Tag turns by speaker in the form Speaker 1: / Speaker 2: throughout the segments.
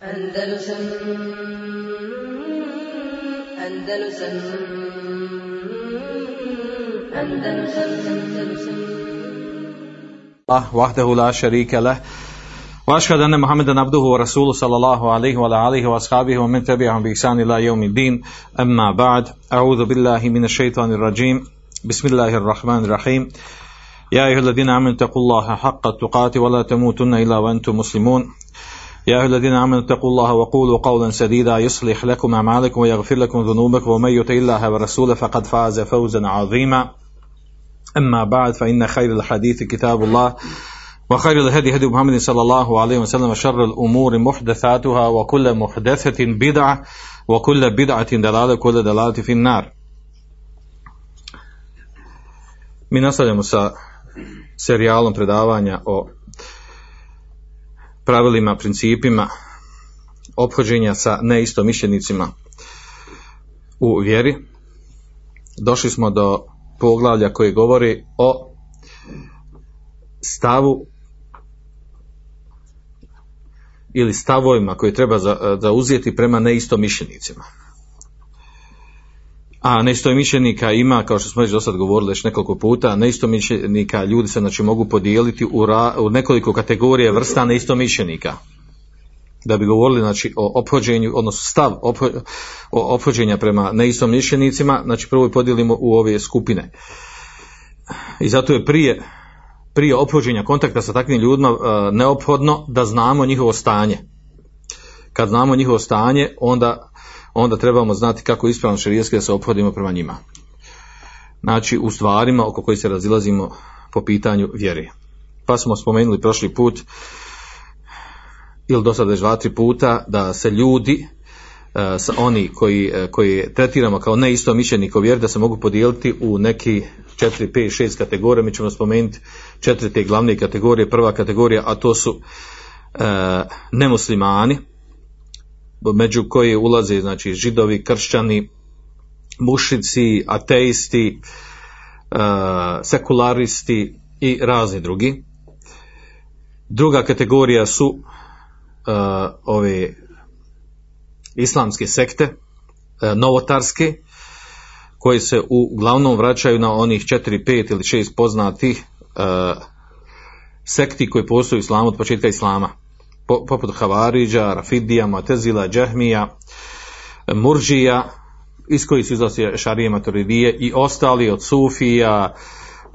Speaker 1: Andalusam Andalusam Andalusam
Speaker 2: الله وحده لا شريك له وأشهد أن محمدا عبده ورسوله صلى الله عليه وعلى آله وأصحابه ومن تبعهم بإحسان إلى يوم الدين. أما بعد أعوذ بالله من الشيطان الرجيم. بسم الله الرحمن الرحيم. يا أيها الذين آمنوا اتقوا الله حق تقاته ولا تموتن إلا وأنتم مسلمون. يا أيها الذين آمنوا اتقوا الله وقولوا قولا سديدا يصلح لكم أعمالكم ويغفر لكم ذنوبكم ومن يطع الله ورسوله فقد فاز فوزا عظيما. أما بعد فإن خير الحديث كتاب الله وخير الهدي هدي محمد صلى الله عليه وسلم وشر الأمور محدثاتها وكل محدثة بدعة وكل بدعة دلالة وكل دلالة في النار. Mi nastavljamo sa serijalom predavanja o pravilima, principima ophođenja sa neistomišljenicima u vjeri. Došli smo do poglavlja koji govori o stavu ili stavovima koje treba za- zauzeti prema neistomišljenicima. A neistomišljenika ima, kao što smo već do sad govorili još nekoliko puta, neistomišljenika ljudi se znači mogu podijeliti u, ra- u nekoliko kategorija vrsta neistomišljenika. Da bi govorili znači o ophođenju, odnosno stav ophođenja prema neistomišljenicima, znači prvo ih podijelimo u ove skupine. I zato je prije prije ophođenja kontakta sa takvim ljudima e, neophodno da znamo njihovo stanje. Kad znamo njihovo stanje, onda, onda trebamo znati kako ispravno šerijetski da se ophodimo prema njima. Znači u stvarima oko kojih se razilazimo po pitanju vjere. Pa smo spomenuli prošli put ili do sada već dva, tri puta da se ljudi e, sa oni koji, e, koji tretiramo kao neistomišljenik u vjeri da se mogu podijeliti u neki 4, 5, 6 kategorija, mi ćemo spomenuti četiri te glavne kategorije. Prva kategorija, a to su e, nemuslimani, među koje ulaze znači židovi, kršćani, mušici, ateisti, e, sekularisti i razni drugi. Druga kategorija su e, ove islamske sekte, e, novotarske, koji se uglavnom vraćaju na onih 4, 5 ili 6 poznatih sekti koji postoje u islamu od početka islama. Po- poput Havariđa, Rafidija, Matezila, Džahmija, Murđija, iz kojih se izlazi Šarije Maturidije i ostali od Sufija,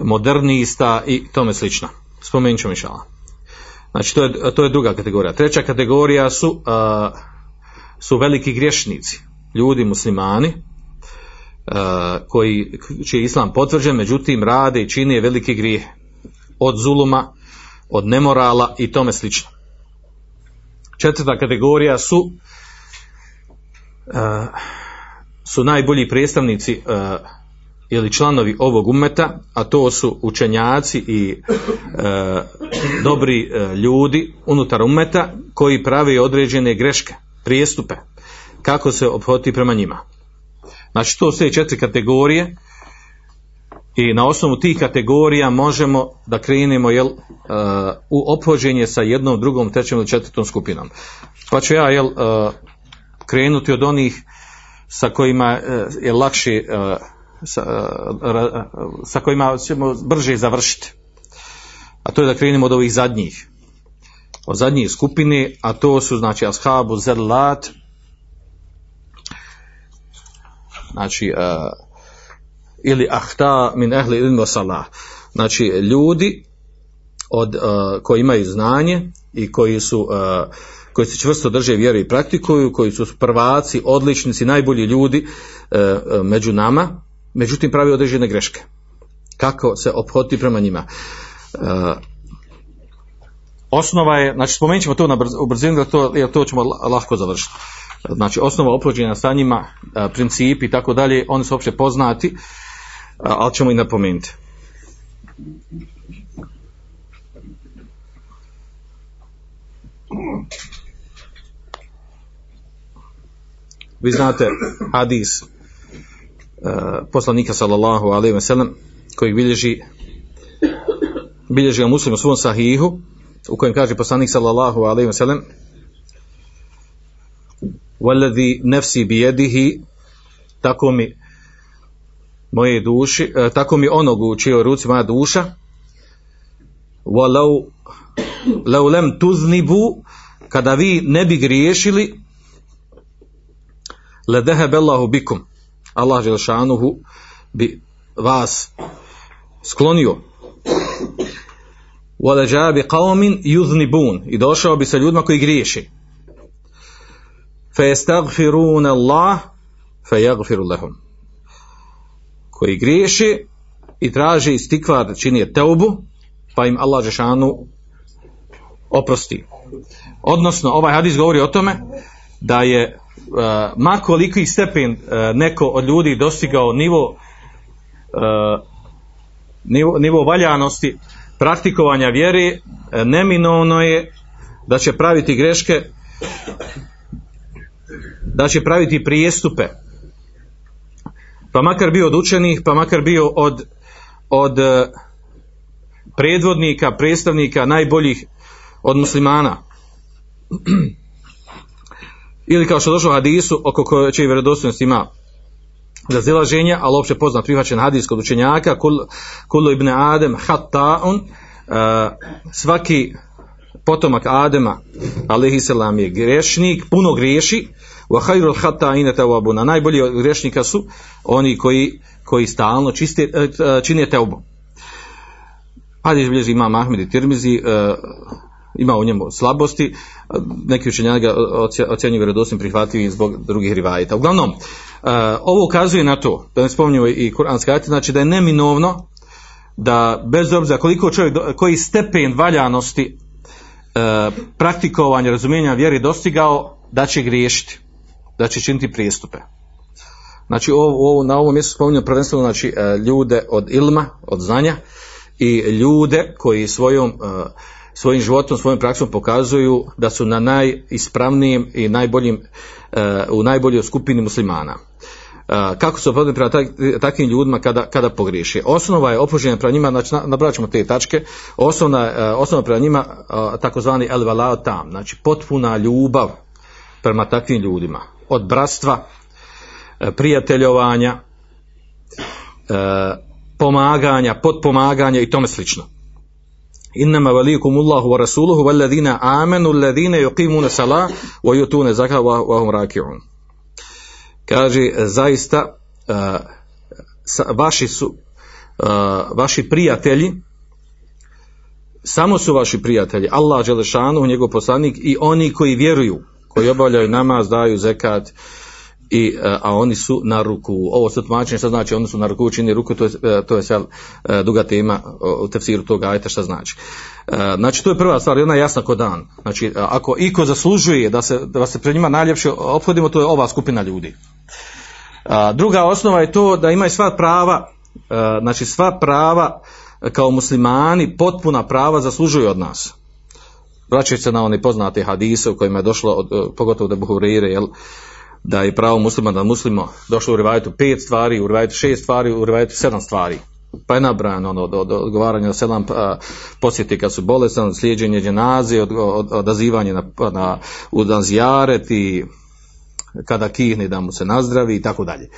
Speaker 2: modernista i tome slično. Spomenut ćemo inšala. Znači, to je, to je druga kategorija. Treća kategorija su, a, su veliki griješnici, ljudi muslimani, koji, čiji je islam potvrđen, međutim rade i čine veliki grijeh od zuluma, od nemorala i tome slično. Četvrta kategorija su a, su najbolji predstavnici a, ili članovi ovog umeta, a to su učenjaci i e, dobri e, ljudi unutar umeta koji pravi određene greške, prijestupe, kako se obhoditi prema njima. Znači to su te četiri kategorije i na osnovu tih kategorija možemo da krenemo jel, e, u ophođenje sa jednom, drugom, trećom ili četvrtom skupinom. Pa ću ja jel, e, krenuti od onih sa kojima e, je lakše sa, sa kojima ćemo brže završiti. A to je da krenemo od ovih zadnjih. Od zadnjih skupine, a to su znači ashabu zerlat, znači uh, ili ahta min ehli ilmi salah. Znači ljudi od, uh, koji imaju znanje i koji su uh, koji se čvrsto drže vjere i praktikuju, koji su prvaci, odličnici, najbolji ljudi uh, uh, među nama, međutim pravi određene greške. Kako se ophoditi prema njima. Uh, osnova je, znači spomenut ćemo to na brz, u brzinu, jer to, jer to ćemo la- lako završiti. Znači osnova ophođenja sa njima, uh, principi i tako dalje, oni su opće poznati, ali ćemo i napomenuti. Vi znate hadis uh, poslanika sallallahu alaihi ve sellem koji bilježi bilježi ga muslim u svom sahihu u kojem kaže poslanik sallallahu alaihi ve sellem Walladhi نَفْسِي بِيَدِهِ tako mi moje duši, e, tako mi onog u čijoj ruci moja duša, walau laulem tuznibu kada vi ne bi griješili le dehebellahu bikum. Allah Želšanuhu bi vas sklonio. Bi yuznibun. I došao bi sa ljudima koji griješi fe estagfirun Allah fe jagfiru lehum koji griješi i traži istikvar čini je teubu pa im Allah Žešanu oprosti. Odnosno, ovaj hadis govori o tome da je uh, koliki stepen uh, neko od ljudi dostigao nivo, uh, nivo, nivo valjanosti praktikovanja vjere, uh, neminovno je da će praviti greške da će praviti prijestupe pa makar bio od učenih pa makar bio od od uh, predvodnika, predstavnika najboljih od muslimana. Ili kao što došlo hadisu oko koje će i vjerodostojnost ima razilaženja, ali opće poznat prihvaćen hadis kod učenjaka kul, kulu ibn Adem hatta'un uh, svaki potomak Adema alaihi je grešnik, puno griješi wa khairul tawabuna najbolji grešnika su oni koji, koji stalno čiste, uh, čine teubu Hadis bilježi ima Mahmed i Tirmizi, uh, ima u njemu slabosti, neki učenjaka ga ocjenjuju vjerodostojnim zbog drugih rivajita. Uglavnom, ovo ukazuje na to, da ne spominju i kuranski ajati, znači da je neminovno da bez obzira koliko čovjek, koji stepen valjanosti praktikovanja, razumijenja vjeri dostigao, da će griješiti, da će činiti prijestupe. Znači, ovo, na ovom mjestu spominju prvenstveno znači, ljude od ilma, od znanja, i ljude koji svojom, uh, svojim životom, svojom praksom pokazuju da su na najispravnijim i najboljim, uh, u najboljoj skupini muslimana. Kako su opodne prema tak, takvim ljudima kada, kada pogriješi. Osnova je opoženja prema njima, znači nabrat ćemo te tačke, osnovna, osnova prema njima takozvani el tam, znači potpuna ljubav prema takvim ljudima. Od bratstva, uh, prijateljovanja, uh, pomaganja, podpomaganja i tome slično. Innama valikum Allahu wa rasuluhu walladhina amanu alladhina yuqimuna salah wa yutuna zakata wa hum raki'un. Kaže zaista sa, vaši su vaši prijatelji samo su vaši prijatelji Allah dželešanu njegov poslanik i oni koji vjeruju koji obavljaju namaz daju zekat i, e, a oni su na ruku. Ovo su tumačenje, šta znači oni su na ruku, čini ruku, to je, e, to je sve duga tema u tefsiru toga, ajte šta znači. E, znači, to je prva stvar, ona je jasna kod dan. Znači, ako iko zaslužuje da se, da se pred njima najljepše obhodimo, to je ova skupina ljudi. Druga osnova je to da imaju sva prava, znači sva prava kao muslimani, potpuna prava zaslužuju od nas. Vraćaju se na one poznate hadise u kojima je došlo, od, pogotovo da Buhurire, jel, da je pravo muslima da muslimo došlo u rivajetu pet stvari, u rivajetu šest stvari, u rivajetu sedam stvari. Pa je nabrano ono, od, od, od odgovaranja od sedam posjeti kad su bolestan, od slijedženja dženaze, od, od, odazivanje na, na udan zjaret i kada kihne da mu se nazdravi i tako dalje.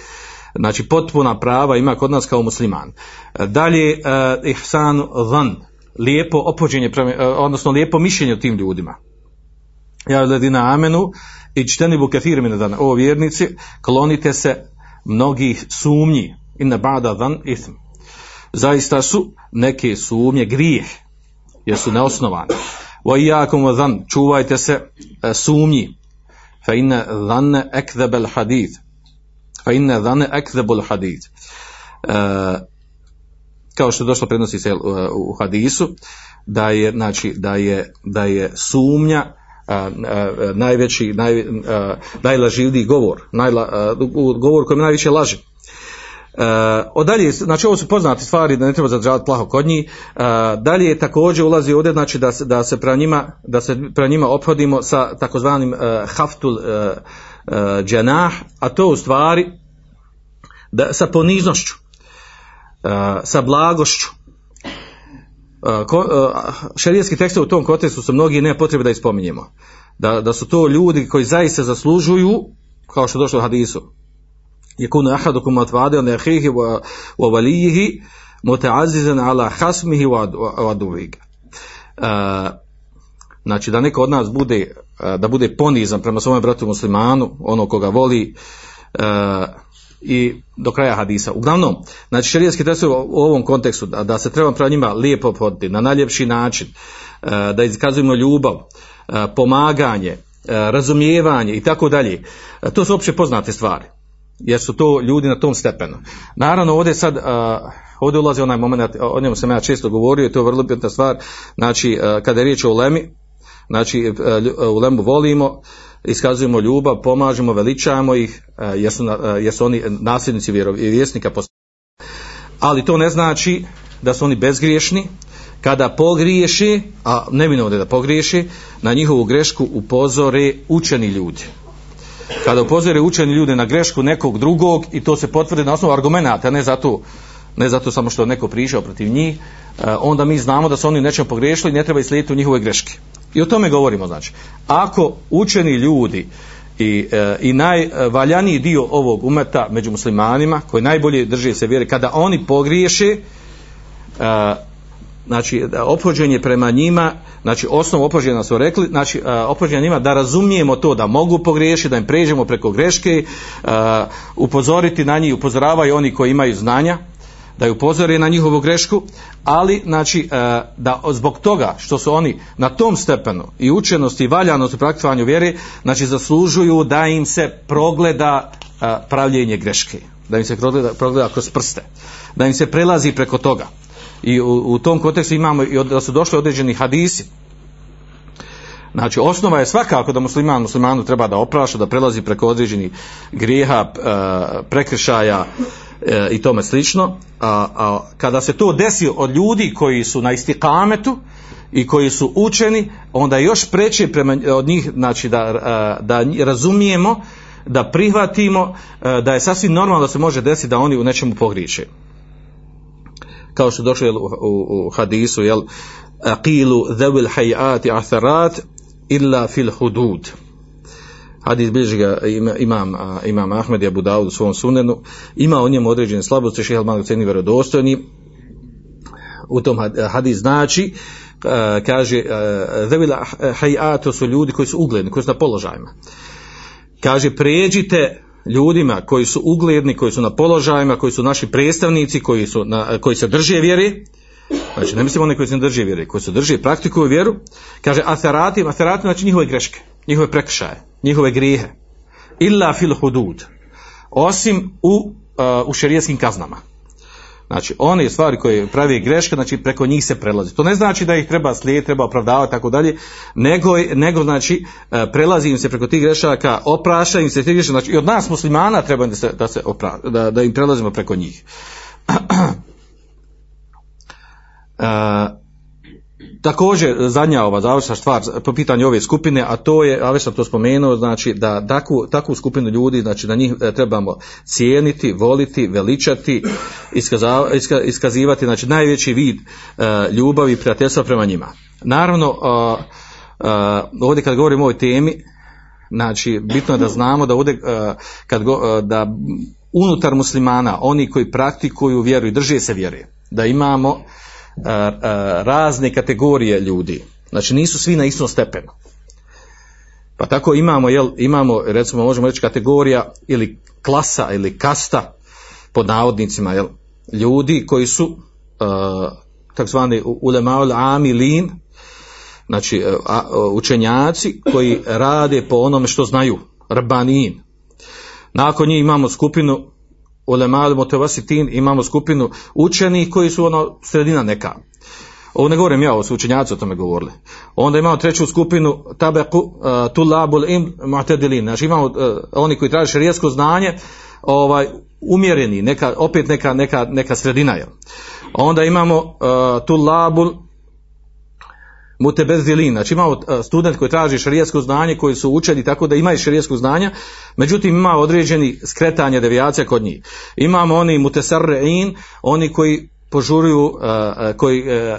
Speaker 2: Znači potpuna prava ima kod nas kao musliman. Dalje, uh, ihsan van, lijepo opođenje, odnosno lijepo mišljenje o tim ljudima. Ja ledina amenu, i čteni bu kefir min dan, o vjernici, klonite se mnogih sumnji, inna ba'da dan ithm. Zaista su neke sumnje grijeh, jer su neosnovane. Wa iyakum dan, čuvajte se e, sumnji, fa inna dhanne ekdebel hadith. Fa inna dhanne ekdebel hadith. E, kao što je došlo prednosi se u, u hadisu, da je, znači, da je, da je sumnja a, a, najveći, naj, a, govor, najla, govor kojem najviše laže. Uh, odalje, znači ovo su poznate stvari da ne treba zadržavati plaho kod njih. Uh, dalje također ulazi ovdje znači da se, da se pra njima da se pra njima ophodimo sa takozvanim uh, haftul uh, dženah, a to u stvari da, sa poniznošću, sa blagošću, šerijski tekstovi u tom kontekstu su mnogi ne potrebe da ispominjemo. da, da su to ljudi koji zaista zaslužuju, kao što je došlo u hadisu, يكون أحدكم متواضعا لأخيه و- ووليه متعززا على خصمه وعدو- وعدوه E, znači da neko od nas bude e, da bude ponizan prema svome bratu muslimanu ono koga voli e, i do kraja hadisa. Uglavnom, znači šerijski tekstovi u ovom kontekstu da, da se treba prema njima lijepo poditi na najljepši način, e, da iskazujemo ljubav, e, pomaganje, e, razumijevanje i tako dalje. To su opće poznate stvari jer su to ljudi na tom stepenu. Naravno ovdje sad, ovdje ulazi onaj moment, o njemu sam ja često govorio i to je vrlo bitna stvar, znači kada je riječ o ulemi, znači ulemu volimo, iskazujemo ljubav, pomažemo, veličamo ih, a, jer su, a, jer su oni nasljednici vjero- vjesnika, pos- ali to ne znači da su oni bezgriješni, kada pogriješi, a neminovno je da pogriješi, na njihovu grešku upozore učeni ljudi kada upozore učeni ljude na grešku nekog drugog i to se potvrdi na osnovu argumenata, ne zato ne zato samo što je neko pričao protiv njih, e, onda mi znamo da su oni nečem pogriješili i ne treba slijediti u njihove greške. I o tome govorimo, znači. Ako učeni ljudi i, e, i najvaljaniji dio ovog umeta među muslimanima, koji najbolje drže se vjere, kada oni pogriješe, e, znači da ophođenje prema njima, znači osnov ophođenja su rekli, znači a, ophođenje njima da razumijemo to da mogu pogriješiti, da im pređemo preko greške, a, upozoriti na njih, upozoravaju oni koji imaju znanja, da ju upozore na njihovu grešku, ali znači a, da zbog toga što su oni na tom stepenu i učenosti i valjanosti u praktikovanju vjere, znači zaslužuju da im se progleda a, pravljenje greške, da im se progleda, progleda kroz prste, da im se prelazi preko toga. I u, u tom kontekstu imamo i od- da su došli određeni hadisi. Znači, osnova je svakako da musliman muslimanu treba da opraša, da prelazi preko određenih grijeha, e, prekršaja e, i tome slično. A, a kada se to desi od ljudi koji su na istikametu i koji su učeni, onda još preće prema od njih, znači da, e, da razumijemo, da prihvatimo, e, da je sasvim normalno da se može desiti da oni u nečemu pogriješe kao što je u, u, u hadisu jel aqilu dhawil hayati atharat illa fil hudud hadis bilježi ga ima- imam, imam Ahmed i Abu Dawud u svom sunenu. Ima o njemu određene slabosti šeha Alman ceni vjerodostojni. U tom had- hadis znači a, kaže dhawil hayat to su ljudi koji su ugledni koji su na položajima. Kaže pređite ljudima koji su ugledni, koji su na položajima, koji su naši predstavnici, koji, su na, koji se drže vjere, znači ne mislimo oni koji se ne drže vjere, koji se drže praktikuju vjeru, kaže atherati, atherati znači njihove greške, njihove prekršaje, njihove grijehe, illa fil hudud, osim u, uh, u šerijskim kaznama. Znači, one stvari koje pravi greške, znači preko njih se prelazi. To ne znači da ih treba slijediti, treba opravdavati, tako dalje, nego, nego znači, e, prelazi im se preko tih grešaka, oprašta im se tih grešaka, znači i od nas muslimana treba da, se, da, se opra, da, da im prelazimo preko njih. e, Također, zadnja ova završna stvar po pitanju ove skupine, a to je, a već sam to spomenuo, znači da takvu, takvu skupinu ljudi, znači da njih e, trebamo cijeniti, voliti, veličati, iskaza, iska, iskazivati, znači najveći vid e, ljubavi i prijateljstva prema njima. Naravno, a, a, ovdje kad govorimo o ovoj temi, znači bitno je da znamo da ovdje, a, kad go, da unutar muslimana, oni koji praktikuju vjeru i drže se vjere, da imamo razne kategorije ljudi. Znači nisu svi na istom stepenu. Pa tako imamo, jel, imamo, recimo možemo reći kategorija ili klasa ili kasta pod navodnicima, jel, ljudi koji su uh, takzvani ulemaul amilin, znači a, učenjaci koji rade po onome što znaju, rabanin. Nakon njih imamo skupinu ulemal mutavasitin, imamo skupinu učenih koji su ono sredina neka. Ovo ne govorim ja, ovo su učenjaci o tome govorili. Onda imamo treću skupinu tabeku uh, tulabul im mu'tadilin. Znači imamo uh, oni koji traže šerijsko znanje, ovaj umjereni, neka opet neka neka neka sredina je. Onda imamo uh, tulabul mutebezilin, znači imamo uh, student koji traži šerijetsko znanje, koji su učeni tako da imaju šerijetsko znanja, međutim ima određeni skretanje devijacija kod njih. Imamo oni mutesarrein, oni koji požuruju, koji, uh,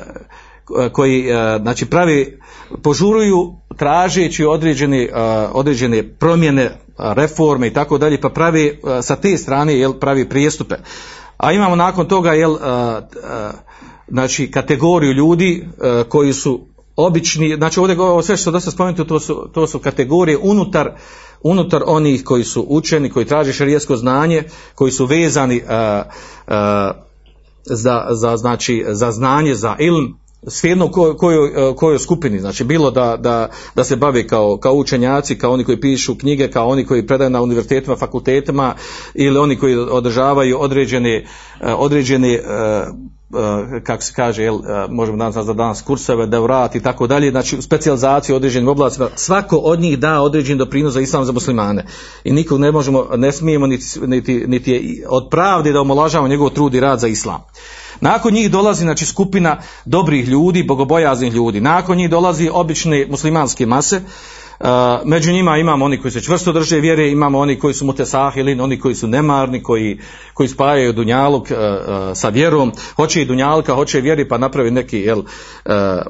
Speaker 2: e, koji e, znači pravi požuruju tražeći određene, e, određene promjene e, reforme i tako dalje pa pravi e, sa te strane jel pravi prijestupe a imamo nakon toga jel e, e, znači kategoriju ljudi e, koji su obični znači ovdje ovo sve što dosta spomenuto to su, to su kategorije unutar unutar onih koji su učeni koji traže šerijetsko znanje koji su vezani e, e, za, za, znači, za znanje, za ilm, svejedno kojoj, kojoj, kojoj skupini, znači bilo da, da, da se bave kao, kao učenjaci, kao oni koji pišu knjige, kao oni koji predaju na univerzitetima, fakultetima ili oni koji održavaju određene, određene e, kako se kaže, jel, možemo danas za danas kurseve, devrat i tako dalje, znači specijalizaciju određenim oblastima, svako od njih da određen doprinos za islam za muslimane. I nikog ne možemo, ne smijemo niti, niti, niti od pravde da omolažavamo njegov trud i rad za islam. Nakon njih dolazi znači skupina dobrih ljudi, bogobojaznih ljudi. Nakon njih dolazi obične muslimanske mase, Uh, među njima imamo oni koji se čvrsto drže vjere, imamo oni koji su mutesahilin, oni koji su nemarni, koji, koji spajaju dunjaluk uh, uh, sa vjerom, hoće i dunjalka, hoće i vjeri, pa napravi neki, jel,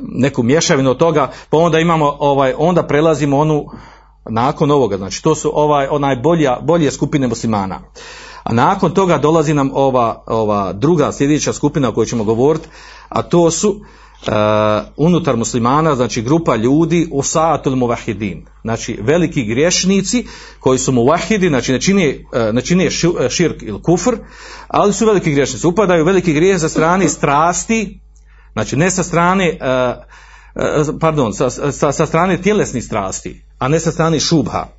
Speaker 2: neku mješavinu od toga, pa onda imamo, ovaj, onda prelazimo onu, nakon ovoga, znači to su ovaj, onaj bolja, bolje skupine muslimana. A nakon toga dolazi nam ova, ova druga sljedeća skupina o kojoj ćemo govoriti, a to su uh, unutar muslimana, znači grupa ljudi usatul muvahidin, znači veliki griješnici koji su muvahidi, znači ne čini, uh, ne čini širk ili kufr, ali su veliki griješnici, upadaju veliki grijeh za strane strasti, znači ne sa strane, uh, pardon, sa, sa, sa strane tjelesnih strasti, a ne sa strane šubha.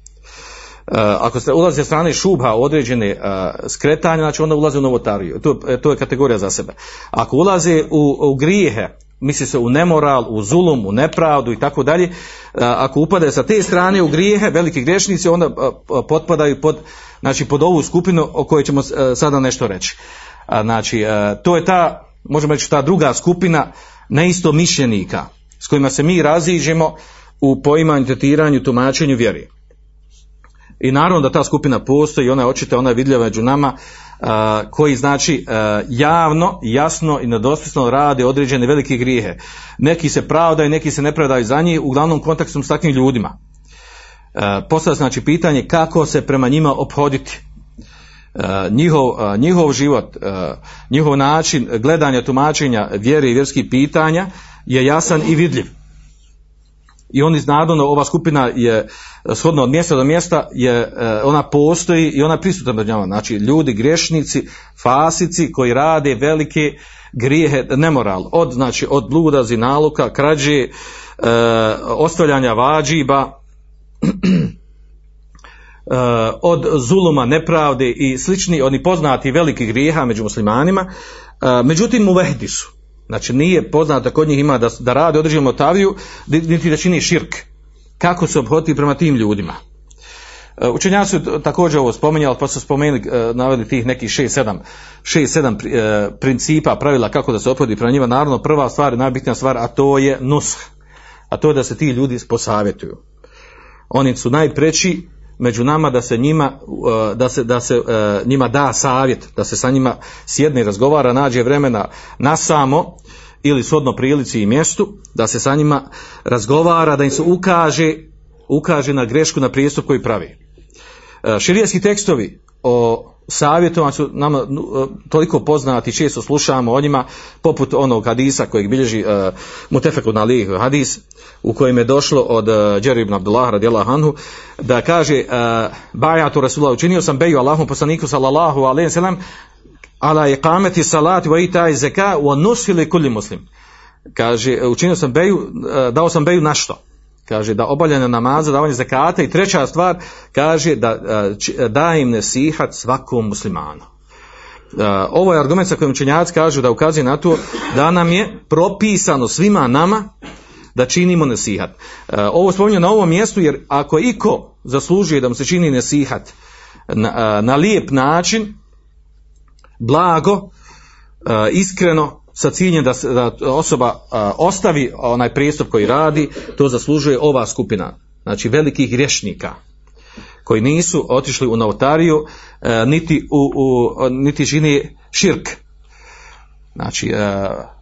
Speaker 2: Uh, ako se ulazi sa strane šubha određene uh, skretanja, znači onda ulaze u novotariju. To, to je kategorija za sebe. Ako ulaze u, u grijehe, misli se u nemoral, u zulum, u nepravdu i tako dalje, ako upade sa te strane u grijehe, veliki grešnici, onda potpadaju pod, znači, pod ovu skupinu o kojoj ćemo sada nešto reći. Znači, to je ta, možemo reći, ta druga skupina neisto mišljenika s kojima se mi raziđemo u poimanju, tretiranju, tumačenju vjeri. I naravno da ta skupina postoji, ona je očita, ona je vidljiva među nama, koji znači javno, jasno i nedospisno rade određene velike grijehe. Neki se pravdaju, neki se ne pravdaju za njih, uglavnom kontaktom s takvim ljudima. Postavlja znači pitanje kako se prema njima obhoditi. Uh, njihov, njihov život, njihov način gledanja, tumačenja vjere i vjerskih pitanja je jasan i vidljiv i oni znadano, ova skupina je shodno od mjesta do mjesta, je, ona postoji i ona je prisutna među njama. Znači, ljudi, grešnici, fasici koji rade velike grijehe, nemoral, od, znači, od bluda, zinaluka, krađe, e, ostavljanja vađiba, e, od zuluma, nepravde i slični, oni poznati veliki grijeha među muslimanima, e, međutim, u vehdi su Znači nije poznato kod njih ima da, da rade određenu motaviju, niti da čini širk. Kako se obhoditi prema tim ljudima? E, učenjaci su također ovo spomenjali, pa su spomenuli, e, navodi tih nekih 6-7 6-7 e, principa, pravila kako da se obhodi prema njima. Naravno, prva stvar, najbitnija stvar, a to je nush. A to je da se ti ljudi posavjetuju. Oni su najpreći među nama da se njima da se, da se njima da savjet, da se sa njima sjedne i razgovara, nađe vremena na samo ili shodno prilici i mjestu, da se sa njima razgovara, da im se ukaže, ukaže na grešku, na prijestup koji pravi. Širijski tekstovi o savjetovanju su nama toliko poznati, često slušamo o njima, poput onog hadisa kojeg bilježi uh, Mutefekun Ali hadis, u kojem je došlo od uh, Džeri ibn Abdullah radijallahu anhu, da kaže uh, bajatu Rasulullah, učinio sam beju Allahom poslaniku sallallahu alaihi sallam, ala iqameti salati wa itai zeka wa nusili kulli muslim. Kaže, učinio sam beju, dao sam beju na što? Kaže da obavljanje namaza, davanje zakata i treća stvar kaže da da im nesihat svakom muslimanu. Ovo je argument sa kojim učenjaci kažu da ukazuje na to da nam je propisano svima nama da činimo nesihat. Ovo spominju na ovom mjestu jer ako iko zaslužuje da mu se čini nesihat na, na lijep način, blago, iskreno, sa ciljem da, da osoba a, ostavi onaj prijestup koji radi, to zaslužuje ova skupina, znači velikih grešnika koji nisu otišli u novotariju, a, niti, u, u, niti žini širk. Znači, a,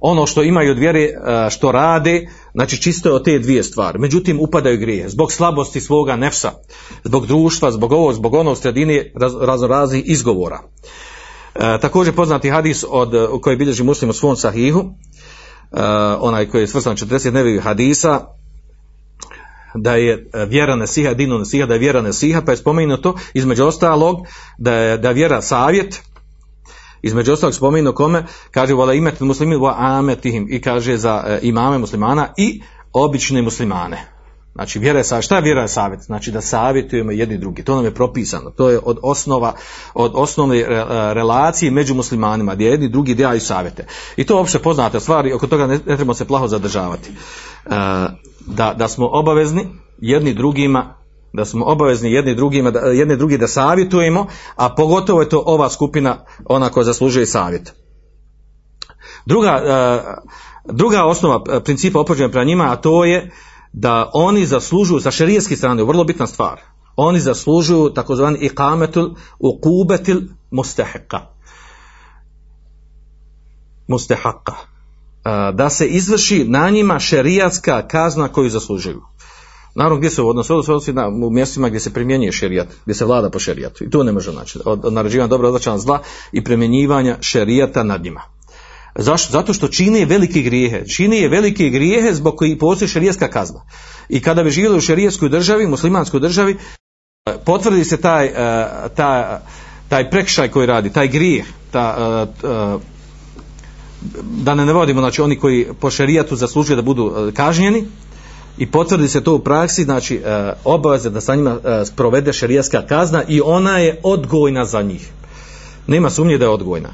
Speaker 2: ono što imaju od vjere, e, što rade, znači čisto je od te dvije stvari. Međutim, upadaju grije zbog slabosti svoga nefsa, zbog društva, zbog ovog, zbog onog sredine raz, raznih izgovora. E, također poznati hadis od, koji bilježi muslim u svom sahihu, e, onaj koji je svrstan 40 nevih hadisa, da je vjera nesiha, dinu nesiha, da je vjera nesiha, pa je spomenuto između ostalog da je, da je vjera savjet, između ostalog spomenu kome, kaže vola imet muslimin wa ametihim i kaže za e, imame muslimana i obične muslimane. Znači vjera je. Šta je vjera je savjet? Znači da savjetujemo jedni drugi. To nam je propisano. To je od osnova, od osnovne e, relacije među muslimanima, gdje jedni drugi daju savjete. I to je uopće poznate stvari, oko toga ne, trebamo se plaho zadržavati. E, da, da smo obavezni jedni drugima da smo obavezni jedni drugima, da, jedni drugi da savjetujemo, a pogotovo je to ova skupina ona koja zaslužuje savjet. Druga, e, druga osnova e, principa opođenja prema njima, a to je da oni zaslužuju, sa šerijetske strane, vrlo bitna stvar, oni zaslužuju takozvani iqametul uqubetil mustahiqa. Mustahaqa. E, da se izvrši na njima šerijatska kazna koju zaslužuju. Naravno gdje se odnosi, odnosi na, u mjestima gdje se primjenjuje šerijat, gdje se vlada po šerijatu. I to ne može naći. Od, od naređivanja dobro odlačana zla i primjenjivanja šerijata nad njima. Zašto? Zato što čini velike grijehe. Čini je velike grijehe zbog koji postoji šerijatska kazna. I kada bi živjeli u šerijatskoj državi, muslimanskoj državi, potvrdi se taj, taj, taj prekšaj koji radi, taj grijeh, ta, da ne navodimo, znači oni koji po šerijatu zaslužuju da budu kažnjeni, i potvrdi se to u praksi, znači e, obaveze da sa njima e, provede šerijska kazna i ona je odgojna za njih. Nema sumnje da je odgojna.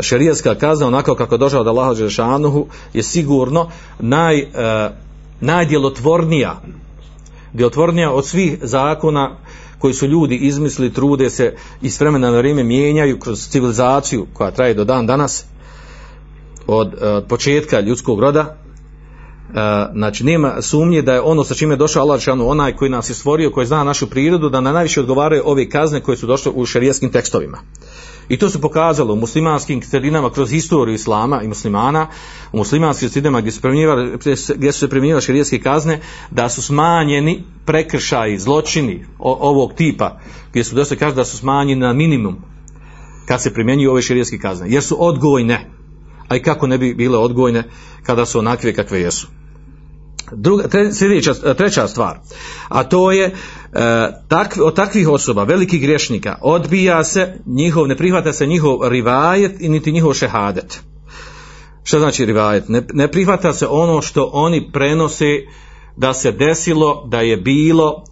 Speaker 2: Šerijska kazna, onako kako došao od Allaha Đešanuhu, je sigurno naj, e, najdjelotvornija djelotvornija od svih zakona koji su ljudi izmislili, trude se i s vremena na vrijeme mijenjaju kroz civilizaciju koja traje do dan danas od, od početka ljudskog roda znači nema sumnje da je ono sa čime je došao Allah šanu, onaj koji nas je stvorio, koji zna našu prirodu, da na najviše odgovaraju ove kazne koje su došle u šerijskim tekstovima. I to se pokazalo u muslimanskim sredinama kroz historiju islama i muslimana, u muslimanskim sredinama gdje su, se primjenjivale šerijske kazne, da su smanjeni prekršaji, zločini ovog tipa, gdje su dosta kaže da su smanjeni na minimum kad se primjenjuju ove šerijske kazne, jer su odgojne, a i kako ne bi bile odgojne kada su onakve kakve jesu. Druga, tre, sljedeća, treća stvar, a to je e, od takvih osoba, velikih grešnika, odbija se njihov, ne prihvata se njihov rivajet i niti njihov šehadet. Što znači rivajet? Ne, ne prihvata se ono što oni prenose da se desilo, da je bilo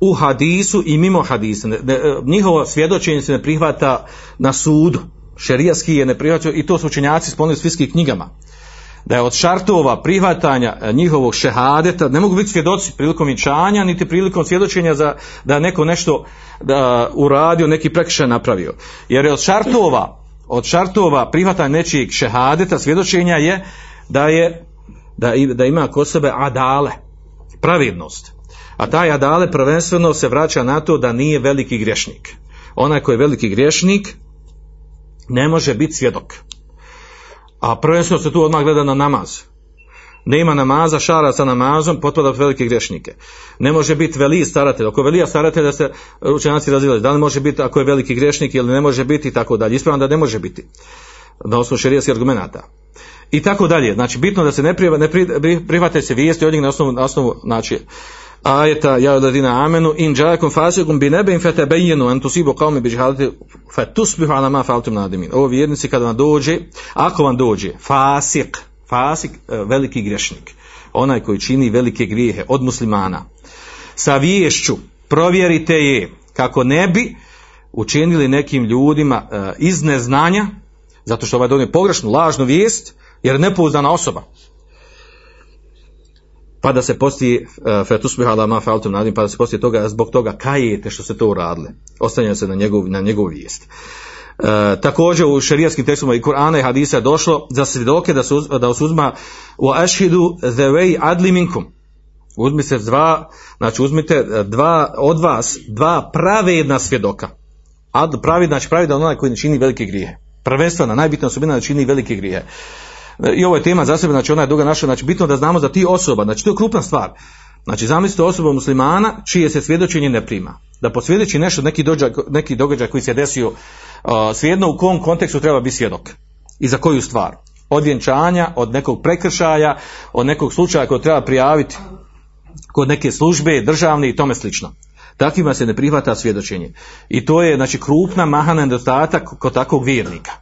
Speaker 2: u hadisu i mimo hadisa. Ne, ne, njihovo svjedočenje se ne prihvata na sudu. Šerijaski je ne prihvaća i to su učenjaci spomnili u svijskih knjigama da je od šartova prihvatanja e, njihovog šehadeta, ne mogu biti svjedoci prilikom vjenčanja, niti prilikom svjedočenja za da neko nešto da uradio, neki prekršaj napravio. Jer je od šartova, od šartova prihvatanja nečijeg šehadeta, svjedočenja je da je da, ima kod sebe adale, pravidnost. A taj adale prvenstveno se vraća na to da nije veliki grešnik. Onaj koji je veliki grešnik ne može biti svjedok. A prvenstveno se tu odmah gleda na namaz. Nema namaza, šara sa namazom, potpada velike grešnike. Ne može biti veli staratelj. Ako je velija staratelj da se učenjaci razvijeli, da li može biti ako je veliki grešnik ili ne može biti i tako dalje. Ispravno da ne može biti. Na osnovu šerijaskih argumenata. I tako dalje. Znači, bitno da se ne, priva, ne pri, prihvate se vijesti od njih na osnovu, na osnovu znači, ajeta ja ladina amenu in jaakum fasiqun bi nabin fatabayyanu an tusibu qauman bi jahalati fatusbihu ala ma fa'altum nadimin. Ovo vjernici kada vam dođe, ako vam dođe fasik, fasik e, veliki grešnik, onaj koji čini velike grijehe od muslimana, sa viješću provjerite je kako ne bi učinili nekim ljudima uh, iz neznanja, zato što ovaj donije pogrešnu, lažnu vijest, jer je nepouzdana osoba pa da se posti uh, fetusbiha ala ma faltum nadim, pa da se posti toga, zbog toga kajete što se to uradili. Ostanja se na njegov, na njegov vijest. Uh, također u šerijaskim tekstovima i Kur'ana i Hadisa je došlo za svjedoke da se, da se uzma u ašhidu the way adli minkum. Uzmi se dva, znači uzmite dva od vas, dva pravedna svjedoka. Ad, pravi, znači pravedan onaj koji ne čini velike grije. Prvenstvena, najbitna osobina da čini velike grije. I ovo je tema za sebe, znači ona je duga naša, znači bitno da znamo za ti osoba, znači to je krupna stvar. Znači zamislite osobu muslimana čije se svjedočenje ne prima. Da posvjedoči nešto, neki, dođa, neki događaj koji se desio, uh, svejedno u kom kontekstu treba biti svjedok. I za koju stvar. Od vjenčanja, od nekog prekršaja, od nekog slučaja koji treba prijaviti kod neke službe, državne i tome slično. Takvima se ne prihvata svjedočenje. I to je znači krupna mahana nedostatak kod takvog vjernika.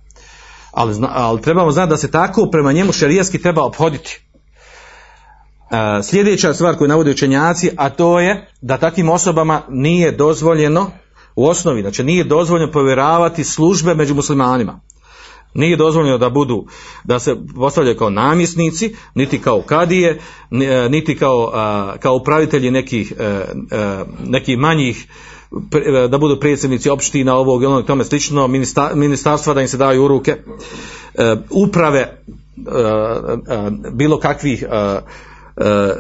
Speaker 2: Ali, ali trebamo znati da se tako prema njemu šerijski treba obhoditi. E, sljedeća stvar koju navode učenjaci, a to je da takvim osobama nije dozvoljeno u osnovi, znači nije dozvoljeno povjeravati službe među muslimanima. Nije dozvoljeno da budu, da se postavljaju kao namjesnici, niti kao kadije, e, niti kao, kao upravitelji nekih, e, e, nekih manjih, da budu predsjednici opština ovog i onog tome slično, minista- ministarstva da im se daju u ruke, e, uprave e, e, bilo kakvih e, e,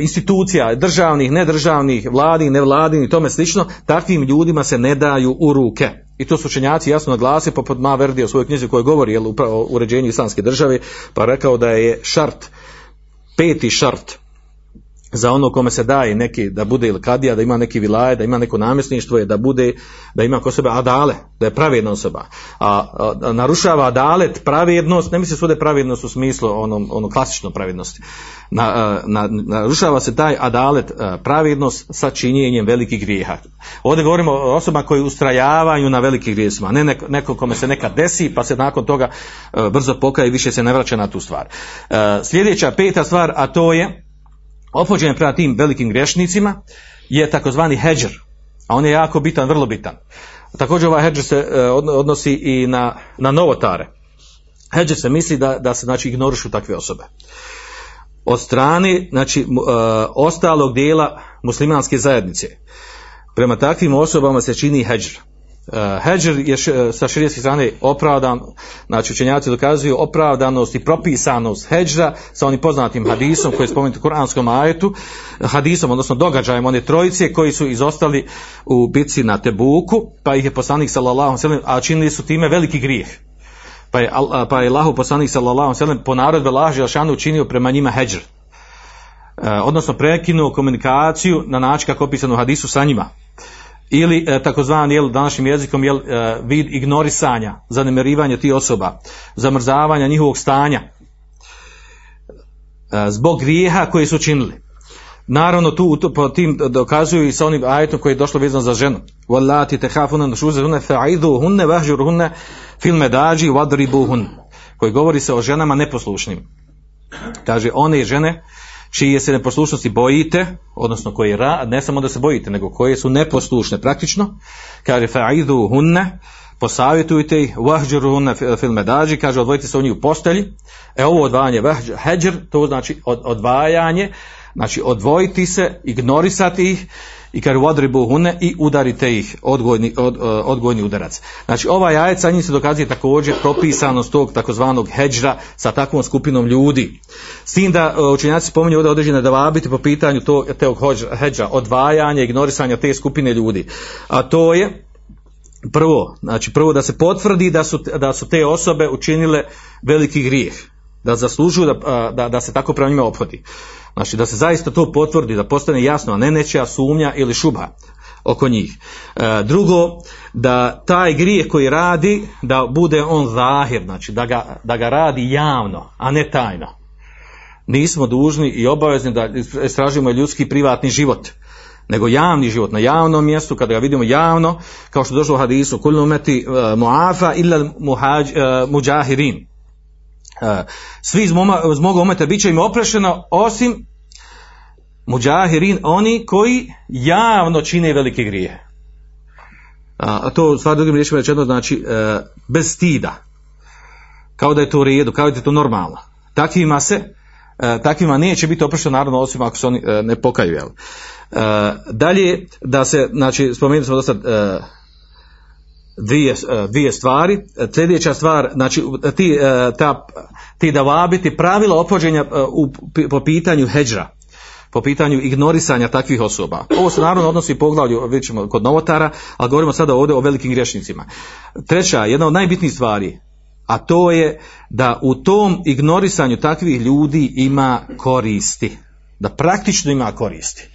Speaker 2: institucija, državnih, nedržavnih, vladih, nevladih i tome slično, takvim ljudima se ne daju u ruke. I to su učenjaci jasno naglasi, poput Ma Verdi u svojoj knjizi koji govori jel, upravo o uređenju islamske države, pa rekao da je šart, peti šart za ono kome se daje neki, da bude ili kadija, da ima neki vilaje, da ima neko namjesništvo je da bude, da ima kod sebe adale, da je pravedna osoba. A, a, a narušava adalet, pravednost, ne misli je pravednost u smislu ono, ono klasično pravednosti. Na, na, narušava se taj adalet, pravednost sa činjenjem velikih grijeha. Ovdje govorimo o osobama koji ustrajavaju na velikih grijesima, ne neko, neko kome se nekad desi pa se nakon toga brzo pokaje i više se ne vraća na tu stvar. Sljedeća peta stvar, a to je opođenje prema tim velikim grešnicima je takozvani hedžer, a on je jako bitan, vrlo bitan. Također ovaj hedžer se e, odno- odnosi i na, na novotare. Hedžer se misli da, da se znači ignorišu takve osobe. Od strane znači, e, ostalog dijela muslimanske zajednice. Prema takvim osobama se čini hedžer. Uh, hedžer je š, sa širijeske strane opravdan, znači učenjaci dokazuju opravdanost i propisanost hedžra sa onim poznatim hadisom koji je spomenut u Kur'anskom ajetu, hadisom, odnosno događajem one trojice koji su izostali u bitci na Tebuku, pa ih je poslanik sallallahu sellem, a činili su time veliki grijeh. Pa je, pa je Allahu poslanik sallallahu sellem po naredbe laži Alšanu učinio prema njima hedžr. E, odnosno prekinuo komunikaciju na način kako opisano hadisu sa njima ili e, takozvani jel današnjim jezikom jel e, vid ignorisanja, zanemarivanja tih osoba, zamrzavanja njihovog stanja e, zbog grijeha koji su činili. Naravno tu, po tim dokazuju i sa onim ajetom koji je došlo vezano za ženu. Wallati tehafuna nushuzahunna fa'iduhunna wahjurhunna fil medaji wadribuhun. Koji govori se o ženama neposlušnim. Kaže one žene čije se neposlušnosti bojite, odnosno koje ra, ne samo da se bojite, nego koje su neposlušne praktično, kaže fa'idu hunne, posavjetujte ih, vahđuru hunne fil medađi, kaže odvojite se od njih u postelji, e ovo odvajanje vahđ, heđr, to znači od, odvajanje, znači odvojiti se, ignorisati ih, i kaže vodribu hune i udarite ih odgojni, od, uh, odgojni udarac. Znači ovaj jajet sa njim se dokazuje također propisanost tog takozvanog heđra sa takvom skupinom ljudi. S tim da uh, učenjaci spominju ovdje određene davabiti po pitanju tog, hođ- heđra, odvajanja, ignorisanja te skupine ljudi. A to je prvo, znači prvo da se potvrdi da su, da su te osobe učinile veliki grijeh da zaslužuju da, da, da se tako prema njima ophodi. Znači da se zaista to potvrdi, da postane jasno, a ne nečija sumnja ili šuba oko njih. E, drugo, da taj grijeh koji radi, da bude on zahir, znači da ga, da ga radi javno, a ne tajno. Nismo dužni i obavezni da istražimo ljudski privatni život nego javni život na javnom mjestu kada ga vidimo javno kao što je došlo u hadisu kullu umeti uh, muafa illa muhaj, uh, muđahirin uh, svi iz, moma, iz moga bit će im oprešeno osim muđahirin oni koji javno čine velike grije a, to stvar drugim riječima rečeno znači uh, bez stida. Kao da je to u redu kao da je to normalno. Takvima se uh, takvima neće biti oprošteno naravno osim ako se oni uh, ne pokaju jel? Uh, dalje da se znači spomenuli smo dosta uh, dvije, uh, dvije stvari. Sljedeća stvar znači ti, ta, ti da vabiti pravila opođenja u, po pitanju heđra po pitanju ignorisanja takvih osoba. Ovo se naravno odnosi poglavlju, vidjet kod novotara, ali govorimo sada ovdje o velikim grešnicima. Treća, jedna od najbitnijih stvari, a to je da u tom ignorisanju takvih ljudi ima koristi, da praktično ima koristi.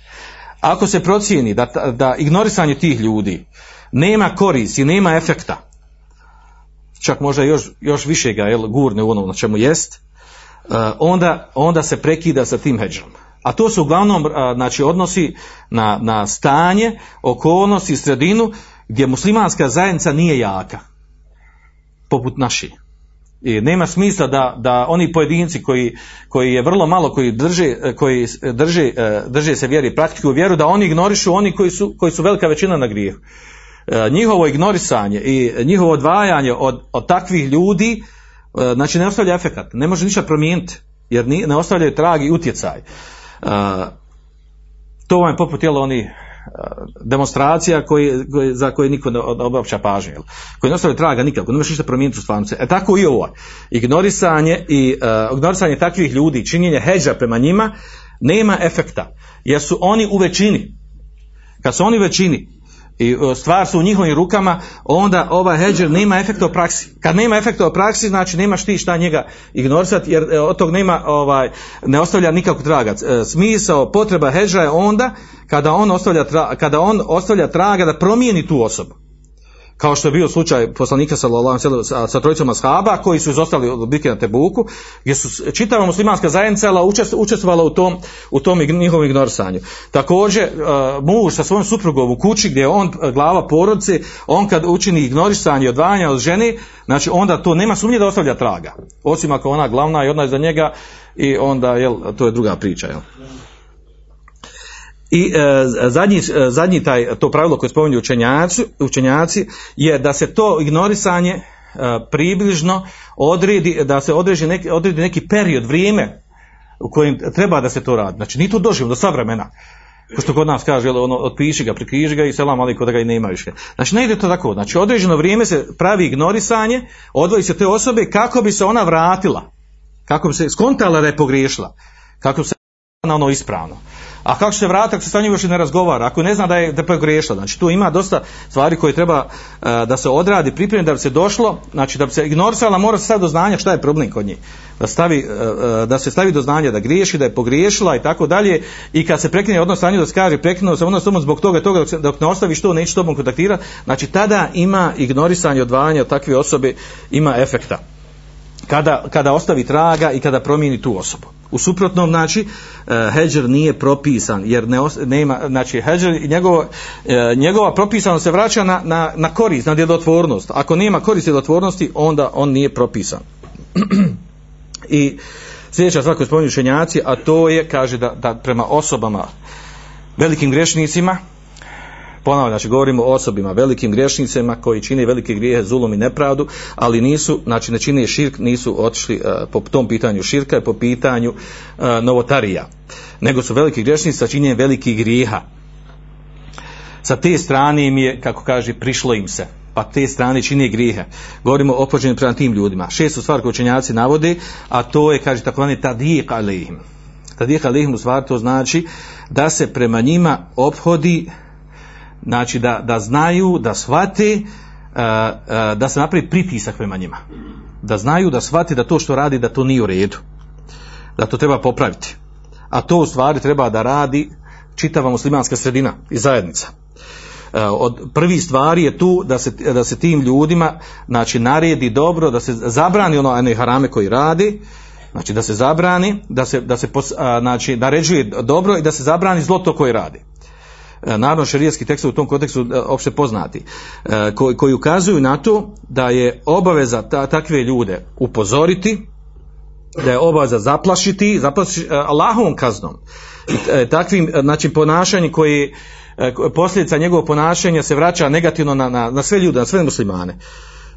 Speaker 2: Ako se procijeni da, da ignorisanje tih ljudi nema koristi, nema efekta, čak možda još, još više ga jel, gurne u ono na čemu jest, uh, onda, onda se prekida sa tim heđom. A to su uglavnom znači, odnosi na, na stanje, okolnosti, sredinu gdje muslimanska zajednica nije jaka, poput naše. I nema smisla da, da oni pojedinci koji, koji je vrlo malo koji drže, koji drže, uh, drže se vjeri i praktikuju vjeru, da oni ignorišu oni koji su, koji su velika većina na grijehu. E, njihovo ignorisanje i njihovo odvajanje od, od takvih ljudi e, znači ne ostavlja efekat, ne može ništa promijeniti jer ne ostavljaju trag i utjecaj. To vam je poput jel, oni demonstracija koji, za koje niko ne obavlja pažnje, koji ne ostavljaju traga nikako, ne može ništa promijeniti u stvarnosti. E tako i ovo, ignorisanje i uh, ignorisanje takvih ljudi, činjenje heđa prema njima, nema efekta, jer su oni u većini. Kad su oni u većini, i stvar su u njihovim rukama, onda ovaj hedžer nema efekta u praksi. Kad nema efekta u praksi, znači nemaš ti šta njega ignorisati, jer e, od tog nema, ovaj, ne ostavlja nikakvog traga. E, smisao, potreba hedžera je onda kada on, ostavlja kada on ostavlja traga da promijeni tu osobu kao što je bio slučaj poslanika sallallahu sa, sa trojicom ashaba koji su izostali od bitke na Tebuku, gdje su čitava muslimanska zajednica učestvovala u tom u tom njihovom ignorisanju. Također uh, muž sa svojom suprugom u kući gdje je on glava porodice, on kad učini ignorisanje i odvajanje od žene, znači onda to nema sumnje da ostavlja traga. Osim ako ona glavna i ona je za njega i onda jel to je druga priča, jel. I e, zadnji, e, zadnji taj, to pravilo koje spominju učenjaci, učenjaci je da se to ignorisanje e, približno odredi, da se odredi neki, odredi neki period, vrijeme u kojem treba da se to radi. Znači, ni to doživo do savremena. Ko što kod nas kaže, ono, otpiši ga, prikriži ga i selam aliko da ga i nema više. Znači, ne ide to tako. Znači, određeno vrijeme se pravi ignorisanje, odvoji se te osobe kako bi se ona vratila. Kako bi se skontala da je pogriješila. Kako bi se na ono ispravno. A kako se vrati ako se sa njim još ne razgovara, ako ne zna da je da pogriješila. Znači tu ima dosta stvari koje treba uh, da se odradi, pripremi da bi se došlo, znači da bi se ignorisala, mora se staviti do znanja šta je problem kod nje. Da, stavi, uh, da se stavi do znanja da griješi, da je pogriješila i tako dalje i kad se prekine odnos sa njim da se kaže prekinuo se odnos zbog toga toga dok, se, dok ne ostaviš to neće tobom kontaktirati, znači tada ima ignorisanje odvajanja od takve osobe ima efekta kada, kada ostavi traga i kada promijeni tu osobu. U suprotnom, znači, uh, heđer nije propisan, jer ne nema, znači, heđer i njegovo, uh, njegova propisanost se vraća na, na, na korist, na djelotvornost. Ako nema korist djelotvornosti, onda on nije propisan. I sljedeća stvar koju spominju šenjaci, a to je, kaže, da, da prema osobama, velikim grešnicima, ponavljam, znači govorimo o osobima, velikim griješnicima koji čine velike grijehe, zulom i nepravdu, ali nisu, znači ne čine širk, nisu otišli uh, po tom pitanju širka i po pitanju uh, novotarija, nego su veliki griješnici sa činjenjem velikih grijeha. Sa te strane im je, kako kaže, prišlo im se, pa te strane čine grijehe. Govorimo o opođenju prema tim ljudima. Šestu stvar koju učenjaci navode, a to je, kaže, tako vani tadijek alihim. Tadijek alihim u stvari to znači da se prema njima obhodi znači da, da znaju, da shvate uh, uh, da se napravi pritisak prema njima. Da znaju, da shvate da to što radi, da to nije u redu. Da to treba popraviti. A to u stvari treba da radi čitava muslimanska sredina i zajednica. Uh, od prvi stvari je tu da se, da se tim ljudima znači naredi dobro, da se zabrani ono one harame koji radi, znači da se zabrani, da se, da se znači naređuje dobro i da se zabrani zlo to koje radi. E, naravno šerijski tekst u tom kontekstu e, opšte poznati, e, koji, koji ukazuju na to da je obaveza ta, takve ljude upozoriti, da je obaveza zaplašiti, zaplašiti Allahovom kaznom. Takvim znači, ponašanjem koji posljedica njegovog ponašanja se vraća negativno na, na, na sve ljude, na sve muslimane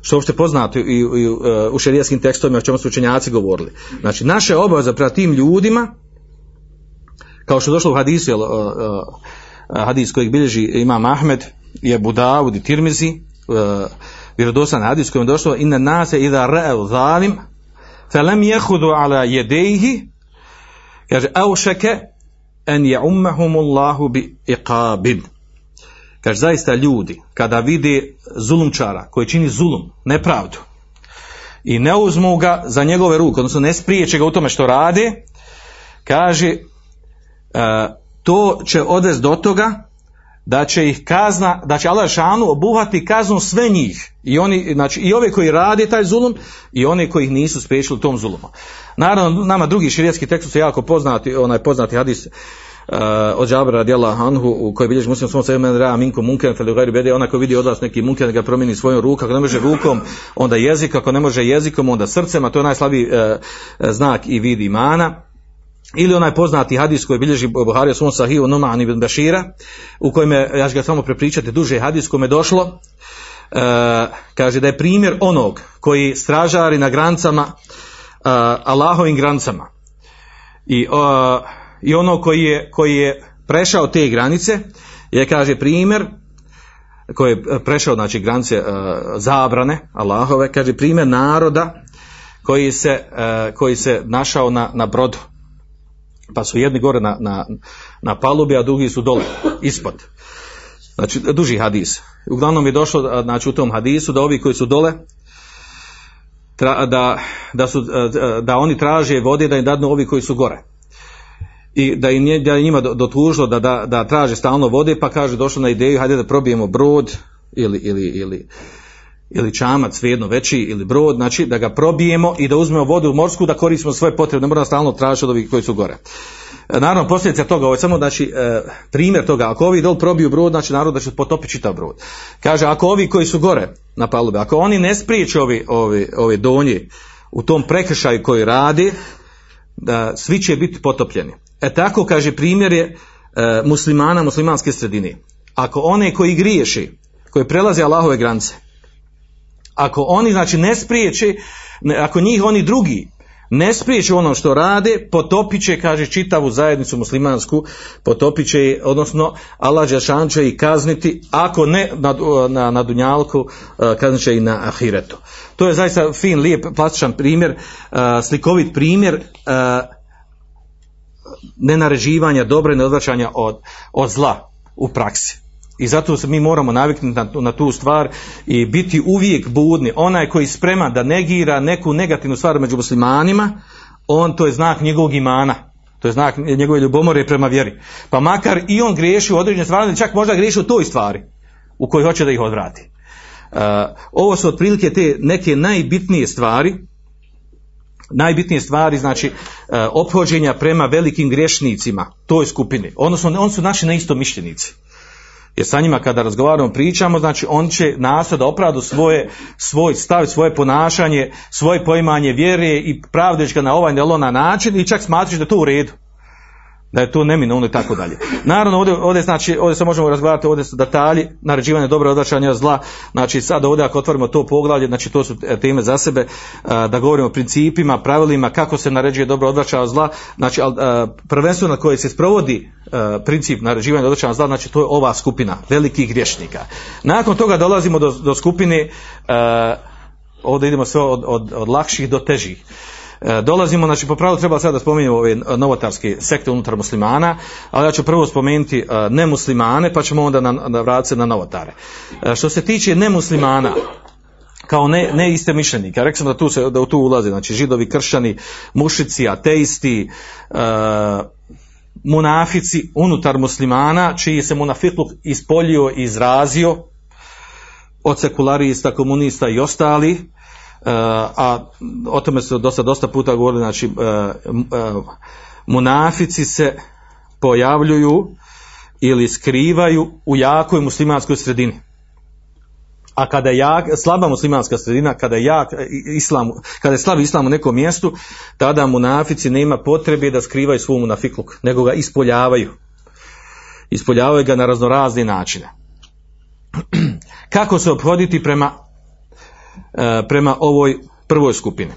Speaker 2: što uopšte poznato i, i, i u šerijskim tekstovima o čemu su učenjaci govorili. Znači, naša obaveza prema tim ljudima, kao što je došlo u hadisu, jel, uh, uh, hadis kojeg bilježi imam Ahmed i Abu Dawud i Tirmizi uh, vjerodosan hadis kojim je došlo inna nase idha ra'u zalim falam yakhudhu ala yadayhi. Kaže awshaka an ya'ummahum Allahu bi iqabin kaže zaista ljudi kada vide zulumčara koji čini zulum nepravdu i ne uzmu ga za njegove ruke, odnosno ne spriječe ga u tome što radi, kaže e, to će odvesti do toga da će ih kazna, da će Allah šanu obuhati kaznu sve njih. I oni, znači i ove koji rade taj zulum i oni koji ih nisu spriječili tom zulumu. Naravno, nama drugi širijetski tekst su jako poznati, onaj poznati hadis uh, od Džabra radijallahu anhu u kojoj bilježi muslim svom sebe men ra minkum munken bede onaj koji vidi od vas neki munken ga promijeni svojom rukom ako ne može rukom onda jezik ako ne može jezikom onda srcem a to je najslabiji uh, znak i vid imana ili onaj poznati hadis koji bilježi Buhari u svom sahiju Numan ibn Bashira u kojem je, ja ću ga samo prepričati, duže hadis kome je došlo e, kaže da je primjer onog koji stražari na granicama e, Allahovim granicama i, e, i ono koji je, koji je prešao te granice je kaže primjer koji je prešao znači granice e, zabrane Allahove kaže primjer naroda koji se, e, koji se našao na, na brodu pa su jedni gore na, na, na palubi, a drugi su dole, ispod. Znači, duži hadis. Uglavnom je došlo, znači, u tom hadisu da ovi koji su dole, tra, da, da, su, da oni traže vode da im dadnu ovi koji su gore. I da, im, da je njima dotužilo da, da, da traže stalno vode, pa kaže, došlo na ideju, hajde da probijemo brod ili, ili, ili, ili čamac, svejedno veći ili brod, znači da ga probijemo i da uzmemo vodu u morsku da koristimo svoje potrebe, ne moramo stalno tražiti od ovih koji su gore. E, naravno, posljedica toga, ovo je samo znači, e, primjer toga, ako ovi dol probiju brod, znači narod da će potopiti čitav brod. Kaže, ako ovi koji su gore na palube, ako oni ne spriječe ovi, ovi, ovi donji u tom prekršaju koji radi, da svi će biti potopljeni. E tako, kaže, primjer je e, muslimana, muslimanske sredine. Ako one koji griješi, koji prelaze Allahove granice, ako oni znači ne spriječe, ako njih oni drugi ne spriječe ono što rade, potopit će, kaže, čitavu zajednicu muslimansku, potopit će, odnosno Allah Đašan će i kazniti, ako ne na, na, na Dunjalku, eh, kaznit će i na Ahiretu. To je zaista fin, lijep, plastičan primjer, eh, slikovit primjer eh, nenaređivanja, dobre neodvraćanja od, od zla u praksi. I zato se mi moramo naviknuti na, na tu stvar i biti uvijek budni. Onaj koji sprema da negira neku negativnu stvar među muslimanima, on to je znak njegovog imana. To je znak njegove ljubomore prema vjeri. Pa makar i on griješi u određene stvari, čak možda griješi u toj stvari u kojoj hoće da ih odvrati. Uh, ovo su otprilike te neke najbitnije stvari, najbitnije stvari, znači uh, ophođenja prema velikim griješnicima, toj skupini. Odnosno, oni su naši neistomišljenici. Jer sa njima kada razgovaramo, pričamo, znači on će nasad da opravdu svoje, svoj stav, svoje ponašanje, svoje poimanje vjere i pravdeć ga na ovaj ili na način i čak smatriš da je to u redu da je to neminovno i tako dalje. Naravno, ovdje, ovdje, znači, ovdje se možemo razgovarati, ovdje su detalji, naređivanje dobro odvraćanja zla, znači sad ovdje ako otvorimo to poglavlje, znači to su teme za sebe, da govorimo o principima, pravilima, kako se naređuje dobro odvraćanja zla, znači prvenstveno na koje se sprovodi princip naređivanja odvraćanja zla, znači to je ova skupina velikih griješnika. Nakon toga dolazimo do, do skupine, ovdje idemo sve od, od, od lakših do težih. E, dolazimo, znači po pravilu treba sada da spominjemo ove novotarske sekte unutar muslimana, ali ja ću prvo spomenuti e, nemuslimane, pa ćemo onda na, na vratiti na novotare. E, što se tiče nemuslimana, kao ne, ne iste mišljenika. Rekli sam da tu, se, da tu ulaze, znači židovi, kršćani, mušici, ateisti, munafici unutar muslimana, čiji se munafikluk ispoljio i izrazio od sekularista, komunista i ostali, a o tome su dosta, dosta puta govorili, znači e, e, munafici se pojavljuju ili skrivaju u jakoj muslimanskoj sredini. A kada je jak, slaba muslimanska sredina, kada je jak islam, kada je slab islam u nekom mjestu, tada munafici nema potrebe da skrivaju svoj munafikluk, nego ga ispoljavaju. Ispoljavaju ga na raznorazne načine. Kako se obhoditi prema prema ovoj prvoj skupini.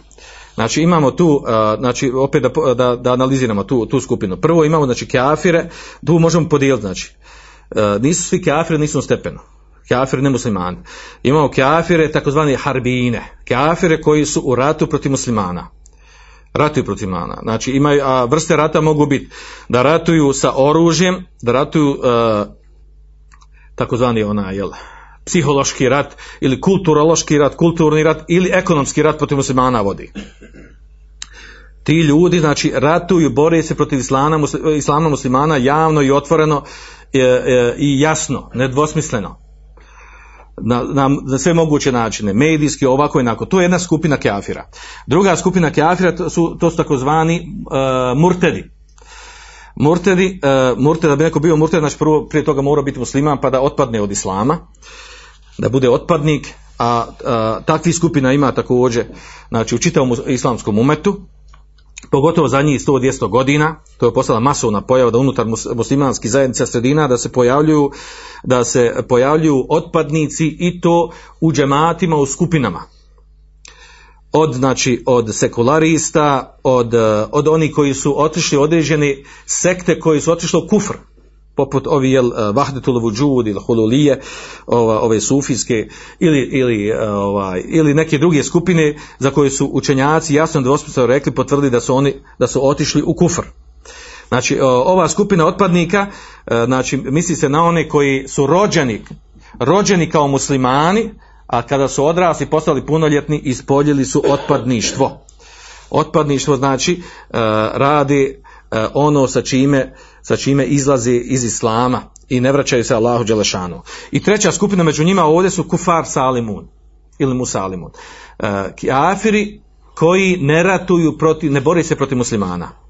Speaker 2: Znači imamo tu, e, znači opet da, da, da analiziramo tu, tu skupinu. Prvo imamo znači kafire, tu možemo podijeliti znači. E, nisu svi kafire, nisu stepeno. Kafire ne muslimani. Imamo kafire takozvani harbine. Kafire koji su u ratu protiv muslimana. Ratuju protiv muslimana. Znači imaju, a vrste rata mogu biti da ratuju sa oružjem, da ratuju uh, takozvani ona, jel, psihološki rat ili kulturološki rat, kulturni rat ili ekonomski rat protiv muslimana vodi. Ti ljudi, znači, ratuju, bore se protiv islama, islama muslimana javno i otvoreno e, e, i jasno, nedvosmisleno. Na, na, na sve moguće načine, medijski, ovako i onako. To je jedna skupina kafira. Druga skupina kafira to su, to su takozvani e, murtedi. Murtedi, e, murted, da bi neko bio murted, znači prvo prije toga mora biti musliman pa da otpadne od islama, da bude otpadnik, a, a takvih skupina ima također, znači u čitavom islamskom umetu, pogotovo zadnjih 100-200 godina, to je postala masovna pojava da unutar mus- muslimanskih zajednica sredina da se pojavljuju da se pojavljuju otpadnici i to u džematima, u skupinama. Od, znači, od sekularista, od, od onih koji su otišli određeni sekte koji su otišli u kufr, poput ovi jel eh, Vahdetul Vujud ili Hululije, ova, ove sufijske ili, ili, ovaj, ili neke druge skupine za koje su učenjaci jasno dvosmisleno rekli, potvrdili da su oni da su otišli u kufr. Znači, o, ova skupina otpadnika, e, znači, misli se na one koji su rođeni, rođeni kao muslimani, a kada su odrasli, postali punoljetni, ispoljili su otpadništvo. Otpadništvo znači e, radi e, ono sa čime, sa čime izlazi iz islama i ne vraćaju se Allahu Đelešanu. I treća skupina među njima ovdje su kufar salimun ili musalimun. E, kafiri koji ne ratuju protiv, ne bore se protiv muslimana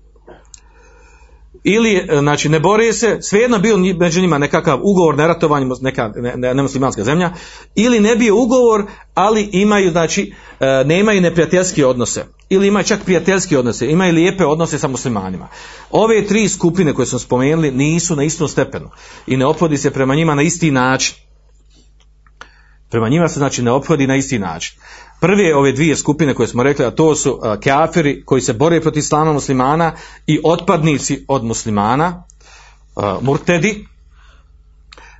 Speaker 2: ili e, znači ne bore se, svejedno bio među njima nekakav ugovor na ratovanje neka ne, ne, nemuslimanska zemlja, ili ne bio ugovor, ali imaju znači e, nemaju neprijateljske odnose ili imaju čak prijateljske odnose, imaju lijepe odnose sa muslimanima. Ove tri skupine koje smo spomenuli nisu na istom stepenu i ne opodi se prema njima na isti način. Prema njima se znači ne ophodi na isti način. Prve ove dvije skupine koje smo rekli, a to su kafiri koji se bore protiv islama muslimana i otpadnici od muslimana, murtedi,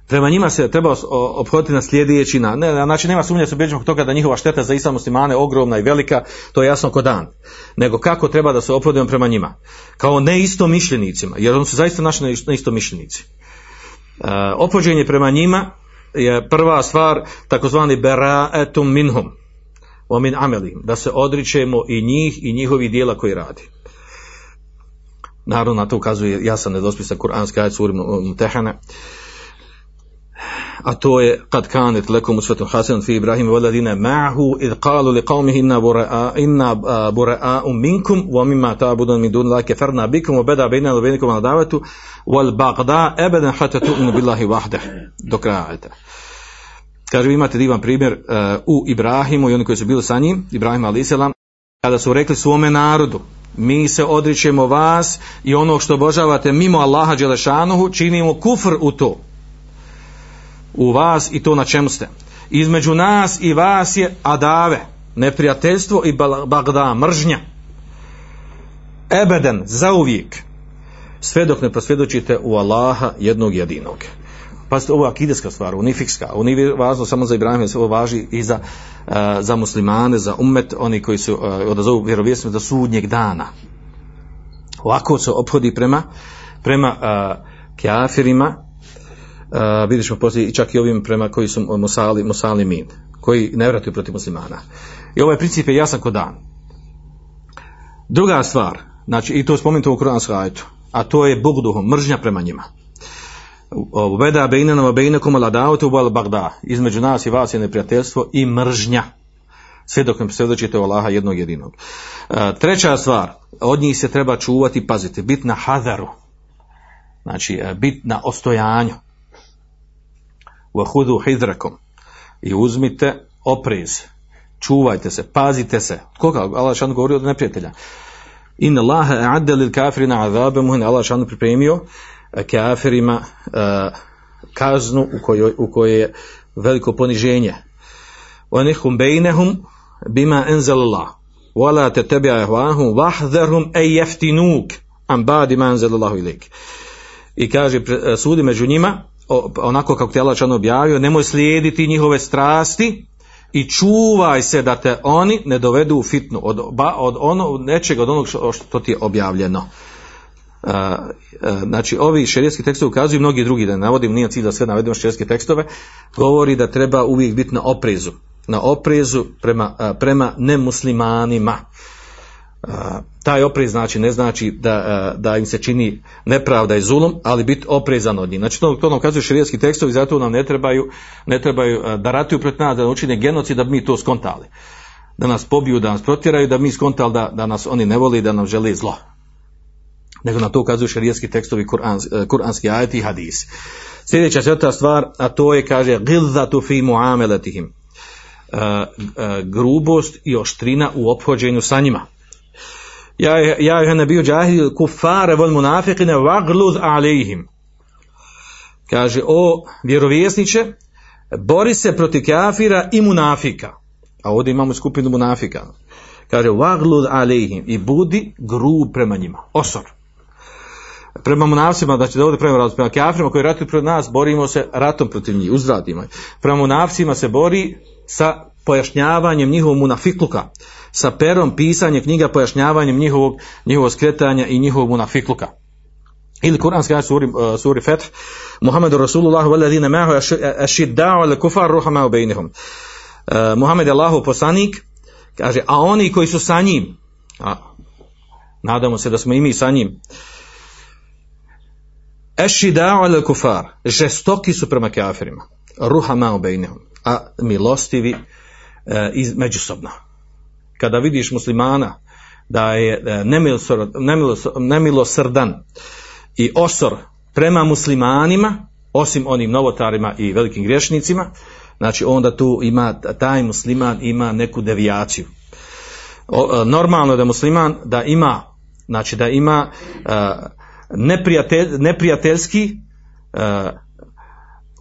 Speaker 2: prema njima se treba os- o- ophoditi na sljedeći na, ne, znači nema sumnje su ubeđeni zbog toga da njihova šteta za islam muslimane je ogromna i velika, to je jasno ko dan. Nego kako treba da se ophodimo prema njima? Kao neistomišljenicima, jer oni su zaista naši neistomišljenici. E, opođenje prema njima je prva stvar takozvani bera'etum minhum o min amelim, da se odričemo i njih i njihovi dijela koji radi. Naravno, na to ukazuje jasan nedospisan kuranski ajet suri Mutehane, a to je kad kanet lekom usvetun hasanun fi Ibrahim waladine ma'hu id qalu li qawmihi inna bura'a inna bura'a'u minkum wa mimma ta'budun min dun la kafarna bikum wa bada bainana wa bainakum adawatu wal bagda abadan hatta tu'minu billahi wahdah do kraja ajeta. Kaže, imate divan primjer uh, u Ibrahimu i oni koji su bili sa njim, Ibrahim a.s. kada su rekli svome narodu, mi se odričemo vas i ono što obožavate mimo Allaha Đelešanuhu, činimo kufr u to. U vas i to na čemu ste. Između nas i vas je adave, neprijateljstvo i bagda, mržnja. Ebeden, zauvijek. Sve dok ne prosvjedočite u Allaha jednog jedinog. Pazite, ovo je akideska stvar, unifikska. Ovo nije važno samo za Ibrahima, ovo važi i za, uh, za muslimane, za ummet, oni koji su uh, odazovu vjerovjesnost do sudnjeg dana. Ovako se ophodi prema, prema uh, kjafirima, uh, vidjet ćemo poslije i čak i ovim prema koji su musali, musali min, koji ne vratuju protiv muslimana. I ovaj princip je jasan kod dan. Druga stvar, znači i to spomenuto u Kur'anskom ajetu, a to je bugduhom, mržnja prema njima. Veda bejnana wa bejnakum al-adawatu wal bagda. Između nas i vas je neprijateljstvo i mržnja. Sve dok ne posvjedočite u Allaha jednog jedinog. E, treća stvar, od njih se treba čuvati, pazite, bit na hadaru. Znači, e, bit na ostojanju. Wa hudu hidrakom. I uzmite oprez. Čuvajte se, pazite se. Koga? Allah šan govori od neprijatelja. In Allaha a'adda lil kafirina azabe muhin. Allah šan pripremio E, kafirima e, kaznu u kojoj, u kojoj je veliko poniženje. Onihum bejnehum bima enzalallah. Wala te tebi ahvahum vahdherhum e jeftinuk am badi ma ilik. I kaže e, sudi među njima onako kako te Allah objavio, nemoj slijediti njihove strasti i čuvaj se da te oni ne dovedu u fitnu od, od ono, nečeg od onog što ti je objavljeno znači ovi šerijetski tekstovi ukazuju mnogi drugi, da navodim, nije cilj da sve navedemo šerijetske tekstove, govori da treba uvijek biti na oprezu, na oprezu prema, prema nemuslimanima. Taj oprez znači ne znači da, da im se čini nepravda i zulum, ali biti oprezan od njih. Znači to, to nam ukazuju šerijetski tekstovi, zato nam ne trebaju, ne trebaju da ratuju protiv nas, da učine genocid, da bi mi to skontali. Da nas pobiju, da nas protjeraju, da mi skontali da, da nas oni ne voli, da nam žele zlo nego na to ukazuju šerijski tekstovi kurans, e, kuranski ajeti i hadisi. Sljedeća četvrta stvar, a to je, kaže, gilzatu fi muamelatihim. Uh, uh, grubost i oštrina u ophođenju sa njima. Ja je nabiju džahil kufare vol munafiqine vagluz alejhim. Kaže, o vjerovjesniče, bori se protiv kafira i munafika. A ovdje imamo skupinu munafika. Kaže, vagluz alejhim i budi grub prema njima. Osor prema munafcima, znači da ovdje prema razliku, prema kafirima koji ratuju protiv nas, borimo se ratom protiv njih, uzradimo. Prema munafcima se bori sa pojašnjavanjem njihovog munafikluka, sa perom pisanja knjiga pojašnjavanjem njihovog, njihovog skretanja i njihovog munafikluka. Ili kuranski ajat suri, uh, suri Feth, Muhammedu Rasulullah valadine mehu ašidda'u al kufar ruhama u bejnihum. Uh, Muhammed je Allahov poslanik, kaže, a oni koji su sa njim, a, nadamo se da smo i mi sa njim, Ešida'u ala kufar, žestoki su prema kafirima, ruhama ubejnehum, a milostivi e, iz, međusobno. Kada vidiš muslimana da je e, nemilosrdan, i osor prema muslimanima, osim onim novotarima i velikim griješnicima, znači onda tu ima, taj musliman ima neku devijaciju. O, e, normalno da musliman da ima, znači da ima uh, neprijatelj, neprijateljski uh,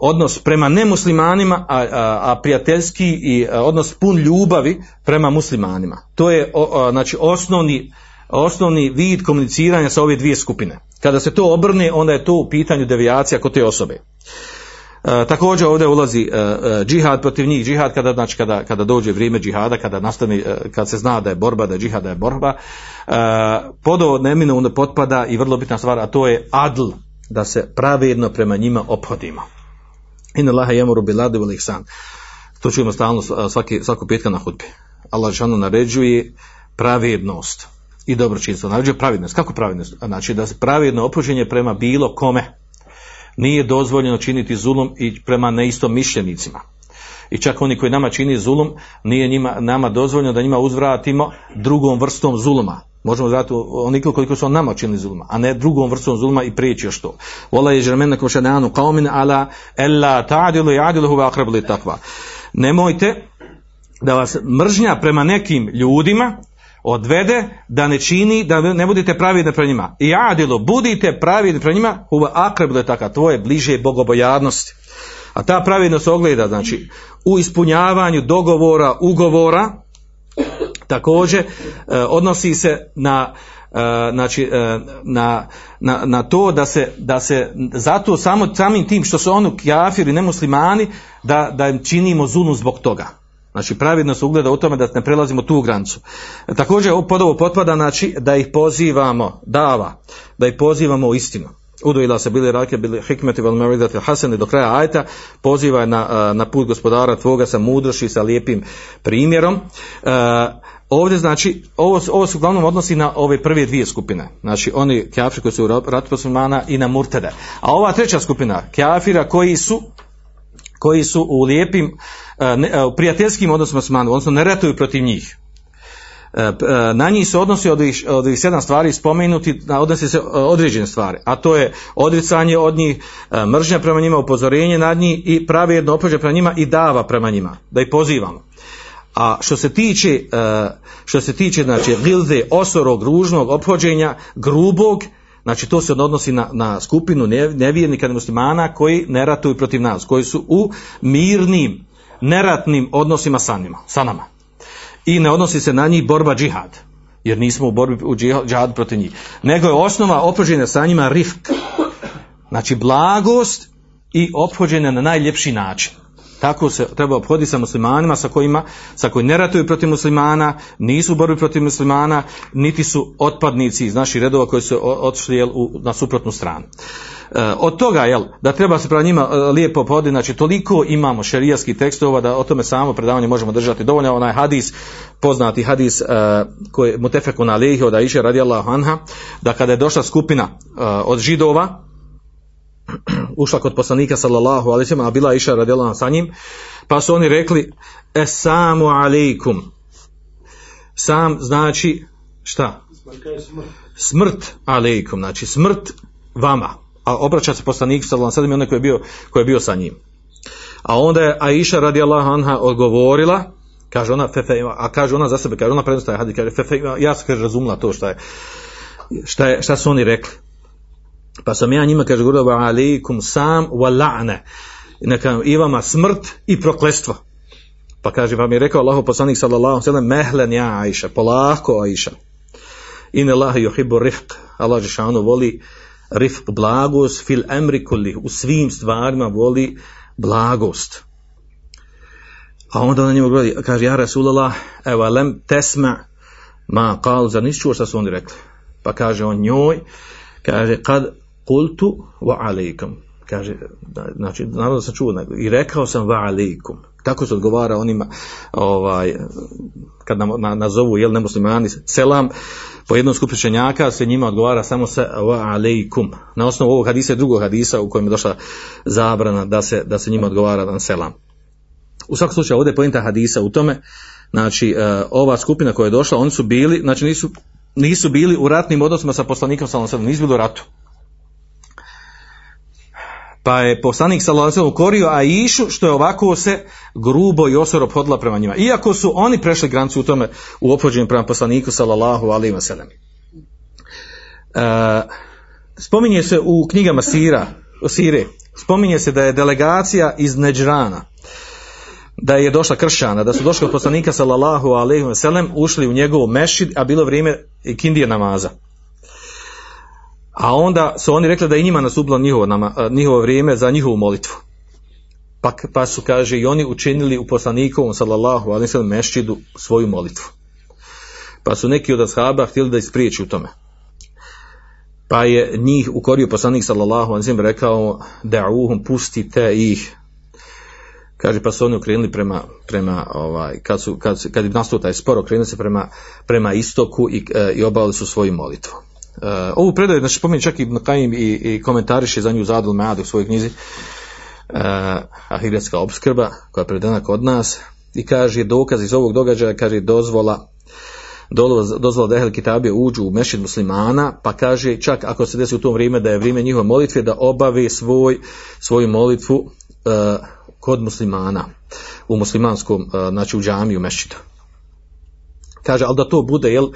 Speaker 2: odnos prema nemuslimanima, a, a, prijateljski i a, odnos pun ljubavi prema muslimanima. To je znači osnovni, osnovni vid komuniciranja sa ove dvije skupine. Kada se to obrne, onda je to u pitanju devijacija kod te osobe. E, također ovdje ulazi e, e, džihad protiv njih, džihad kada, znači, kada, kada dođe vrijeme džihada, kada nastane, kad se zna da je borba, da je džihad, da je borba, e, podo neminovno potpada i vrlo bitna stvar, a to je adl, da se pravedno prema njima ophodimo. Inna laha jemuru bil ihsan. To čujemo stalno svaki, svaku petka na hudbi. Allah žanu naređuje pravednost i dobročinstvo. Naređuje pravednost. Kako pravednost? Znači da se pravedno opođenje prema bilo kome nije dozvoljeno činiti zulum i prema neistom mišljenicima. I čak oni koji nama čini zulum, nije njima, nama dozvoljeno da njima uzvratimo drugom vrstom zuluma. Možemo zvati onikliko koliko su on nama činili zuluma, a ne drugom vrstom zuluma i prijeći još to. Vola je žermena ko šedeanu qaumin ala ella ta'dilu ya'dilu huwa aqrabu li taqwa. Nemojte da vas mržnja prema nekim ljudima odvede da ne čini, da ne budete pravidni prema njima. I adilo, budite pravidni prema njima, huva akreb da je taka, tvoje bliže bogobojadnosti. A ta pravidnost ogleda, znači, u ispunjavanju dogovora, ugovora, također, eh, odnosi se na Uh, znači uh, na, na, na to da se, da se zato samo samim tim što su oni kafiri nemuslimani da, da im činimo zunu zbog toga Znači pravidno se ugleda u tome da ne prelazimo tu granicu. Također pod ovo potpada znači da ih pozivamo, dava, da ih pozivamo u istinu. Udojila se bili rake, bili hikmeti vel meridati hasani do kraja ajta, poziva na, na put gospodara tvoga sa mudroši, sa lijepim primjerom. Uh, ovdje znači, ovo, ovo se uglavnom odnosi na ove prve dvije skupine. Znači oni kafiri koji su u ratu i na murtede. A ova treća skupina, kafira koji su koji su u lijepim e, e, prijateljskim odnosima s manu, odnosno ne ratuju protiv njih. E, na njih se odnosi od ovih, od ovih sedam stvari spomenuti, odnosi se određene stvari, a to je odricanje od njih, mržnja prema njima, upozorenje nad njih i pravi jedno opođe prema njima i dava prema njima, da ih pozivamo. A što se tiče, što se tiče znači, gilde, osorog, ružnog ophođenja, grubog, Znači to se odnosi na, na skupinu nevjernika muslimana koji ne ratuju protiv nas, koji su u mirnim, neratnim odnosima sa, njima, sa nama. I ne odnosi se na njih borba džihad, jer nismo u borbi u džihad protiv njih. Nego je osnova opođenja sa njima rifk. Znači blagost i ophođenje na najljepši način. Tako se treba obhoditi sa muslimanima sa kojima, sa koji ne ratuju protiv muslimana, nisu u borbi protiv muslimana, niti su otpadnici iz naših redova koji su otišli jel, u, na suprotnu stranu. E, od toga jel, da treba se prema njima e, lijepo obhoditi, znači toliko imamo šerijskih tekstova da o tome samo predavanje možemo držati. Dovoljno onaj hadis, poznati hadis e, koji je mutefekun alihi od Aisha radijallahu anha, da kada je došla skupina e, od židova, ušla kod poslanika sallallahu sellem, a bila Iša anha sa njim, pa su oni rekli esamu alejkum. Sam znači šta? Smrt alejkum, znači smrt vama. A obraća se poslanik sallallahu sellem onaj koji je bio koji je bio sa njim. A onda je Aisha radijallahu anha odgovorila, kaže ona fefe, a kaže ona za sebe, kaže ona prenosi hadis, kaže fefe, ja sam kaže razumela to šta je šta je šta su oni rekli. Pa sam ja njima kaže govorio alaikum sam wa la'ne. I neka i vama smrt i proklestvo. Pa kaže vam je rekao Allahu poslanik sallallahu sellem mehlen ja Aisha, polako Aisha. In Allah yuhibbu rifq. Allah džeshanu voli rifq blagost fil amri kulli. U svim stvarima voli blagost. A onda ona njemu govori, kaže, ja Rasulallah, evo, lem tesma ma kal, zar nisi čuo šta su oni rekli? Pa kaže on njoj, kaže, kad kultu wa alaikum. Kaže, znači, naravno da sam čuo, i rekao sam wa alaikum. Tako se odgovara onima, ovaj, kad nam na, nazovu, jel, nemuslimani, selam, po jednom skupu učenjaka se njima odgovara samo se wa alaikum. Na osnovu ovog hadisa i drugog hadisa u kojem je došla zabrana da se, da se njima odgovara na selam. U svakom slučaju ovdje je pojenta hadisa u tome, znači e, ova skupina koja je došla, oni su bili, znači nisu, nisu bili u ratnim odnosima sa poslanikom sallallahu nisu bili u ratu. Pa je poslanik sallallahu ukorio Aishu što je ovako se grubo i osor ophodila prema njima. Iako su oni prešli granicu u tome u ophođenju prema poslaniku sallallahu alejhi ve sellem. E, spominje se u knjigama Sira, Sire, spominje se da je delegacija iz Neđrana, da je došla kršćana, da su došli od poslanika sallallahu alejhi ve sellem, ušli u njegov mešid, a bilo vrijeme kindije namaza. A onda su oni rekli da je njima nastupilo njihovo, nama, njihovo vrijeme za njihovu molitvu. Pa, pa su, kaže, i oni učinili u poslanikovom sallallahu alejhi ve sellem mešćidu svoju molitvu. Pa su neki od ashaba htjeli da ispriječi u tome. Pa je njih ukorio poslanik sallallahu alejhi ve sellem rekao da'uhum pustite ih kaže pa su oni okrenuli prema, prema ovaj, kad, su, kad, kad je nastao taj spor, okrenuli se prema, prema istoku i, e, i obavili su svoju molitvu. E, ovu predaju, znači spominje čak i Qayyim i, i komentariše za nju Zadul Mead u svojoj knjizi e, Ahiretska obskrba koja je predana kod nas i kaže dokaz iz ovog događaja, kaže dozvola dozvola, da Ehel Kitabije uđu u mešid muslimana, pa kaže čak ako se desi u tom vrijeme da je vrijeme njihove molitve, da obave svoj, svoju molitvu e, kod muslimana u muslimanskom, uh, znači u džamiju, mešidu. Kaže, ali da to bude, jel,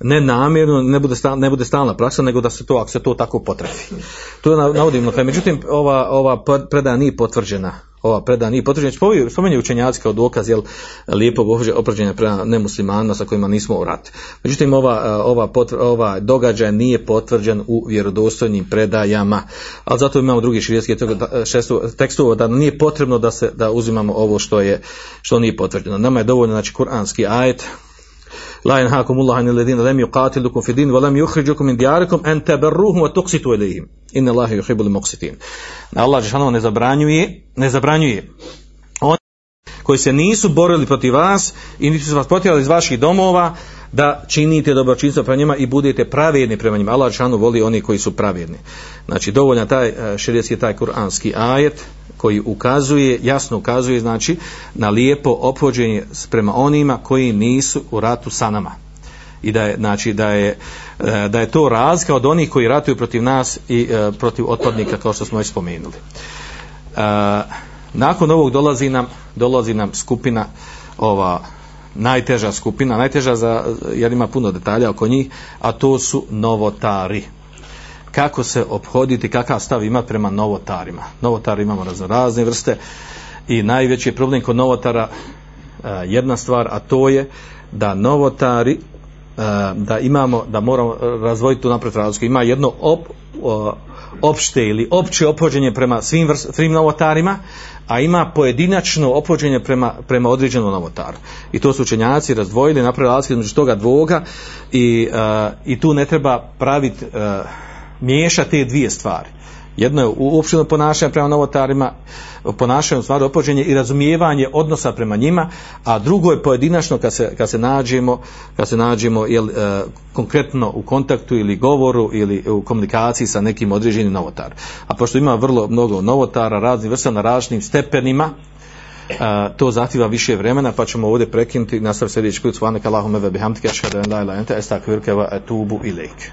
Speaker 2: ne namjerno, ne bude, stalna, ne bude stalna praksa, nego da se to, ako se to tako potrefi. To navodim na. Međutim, ova, ova predaja nije potvrđena. Ova predaja nije potvrđena. Spomenje učenjaci kao dokaz, jel, lijepog oprađenja prema nemuslimanima sa kojima nismo u rat. Međutim, ova, ova, ova događaj nije potvrđen u vjerodostojnim predajama. Ali zato imamo drugi širijetski tekstova da nije potrebno da se da uzimamo ovo što je što nije potvrđeno. Nama je dovoljno znači kuranski ajet La yanhakumullahu anil ladina lam yuqatilukum fi din wa lam yukhrijukum min diyarikum an tabarruhum wa tuqsitu ilayhim. Inna Allaha yuhibbul muqsitin. Allah džeshano ne zabranjuje, ne zabranjuje oni koji se nisu borili protiv vas i nisu vas potjerali iz vaših domova, da činite dobročinstvo prema njima i budete pravedni prema njima. Allah dželle voli oni koji su pravedni. Znači dovoljno taj šerijski taj kuranski ajet koji ukazuje, jasno ukazuje znači na lijepo ophođenje prema onima koji nisu u ratu sa nama. I da je, znači, da je, da je to razlika od onih koji ratuju protiv nas i e, protiv otpadnika kao što smo već spomenuli. E, nakon ovog dolazi nam, dolazi nam skupina ova najteža skupina, najteža za, jer ima puno detalja oko njih, a to su novotari kako se obhoditi, kakav stav ima prema novotarima. Novotari imamo razno razne vrste i najveći problem kod novotara jedna stvar, a to je da novotari da imamo, da moramo razvojiti tu napred razliku. Ima jedno op, opšte ili opće opođenje prema svim, vrst, svim novotarima, a ima pojedinačno opođenje prema, prema određenom novotaru. I to su učenjaci razdvojili, napravili razliku između toga dvoga i, uh, i tu ne treba praviti, uh, miješati te dvije stvari. Jedno je uopšteno ponašanje prema novotarima, ponašanje u stvari opođenje i razumijevanje odnosa prema njima, a drugo je pojedinačno kad se, kad se nađemo, kad se nađemo jel, e, konkretno u kontaktu ili govoru ili u komunikaciji sa nekim određenim novotarom. A pošto ima vrlo mnogo novotara, raznih vrsta na različitim stepenima, Uh, to zahtjeva više vremena pa ćemo ovdje prekinuti. I nastaviti sljedeći put. Svanak Allahume ve bihamdike ašhadu an la anta astaghfiruka wa atubu ilaik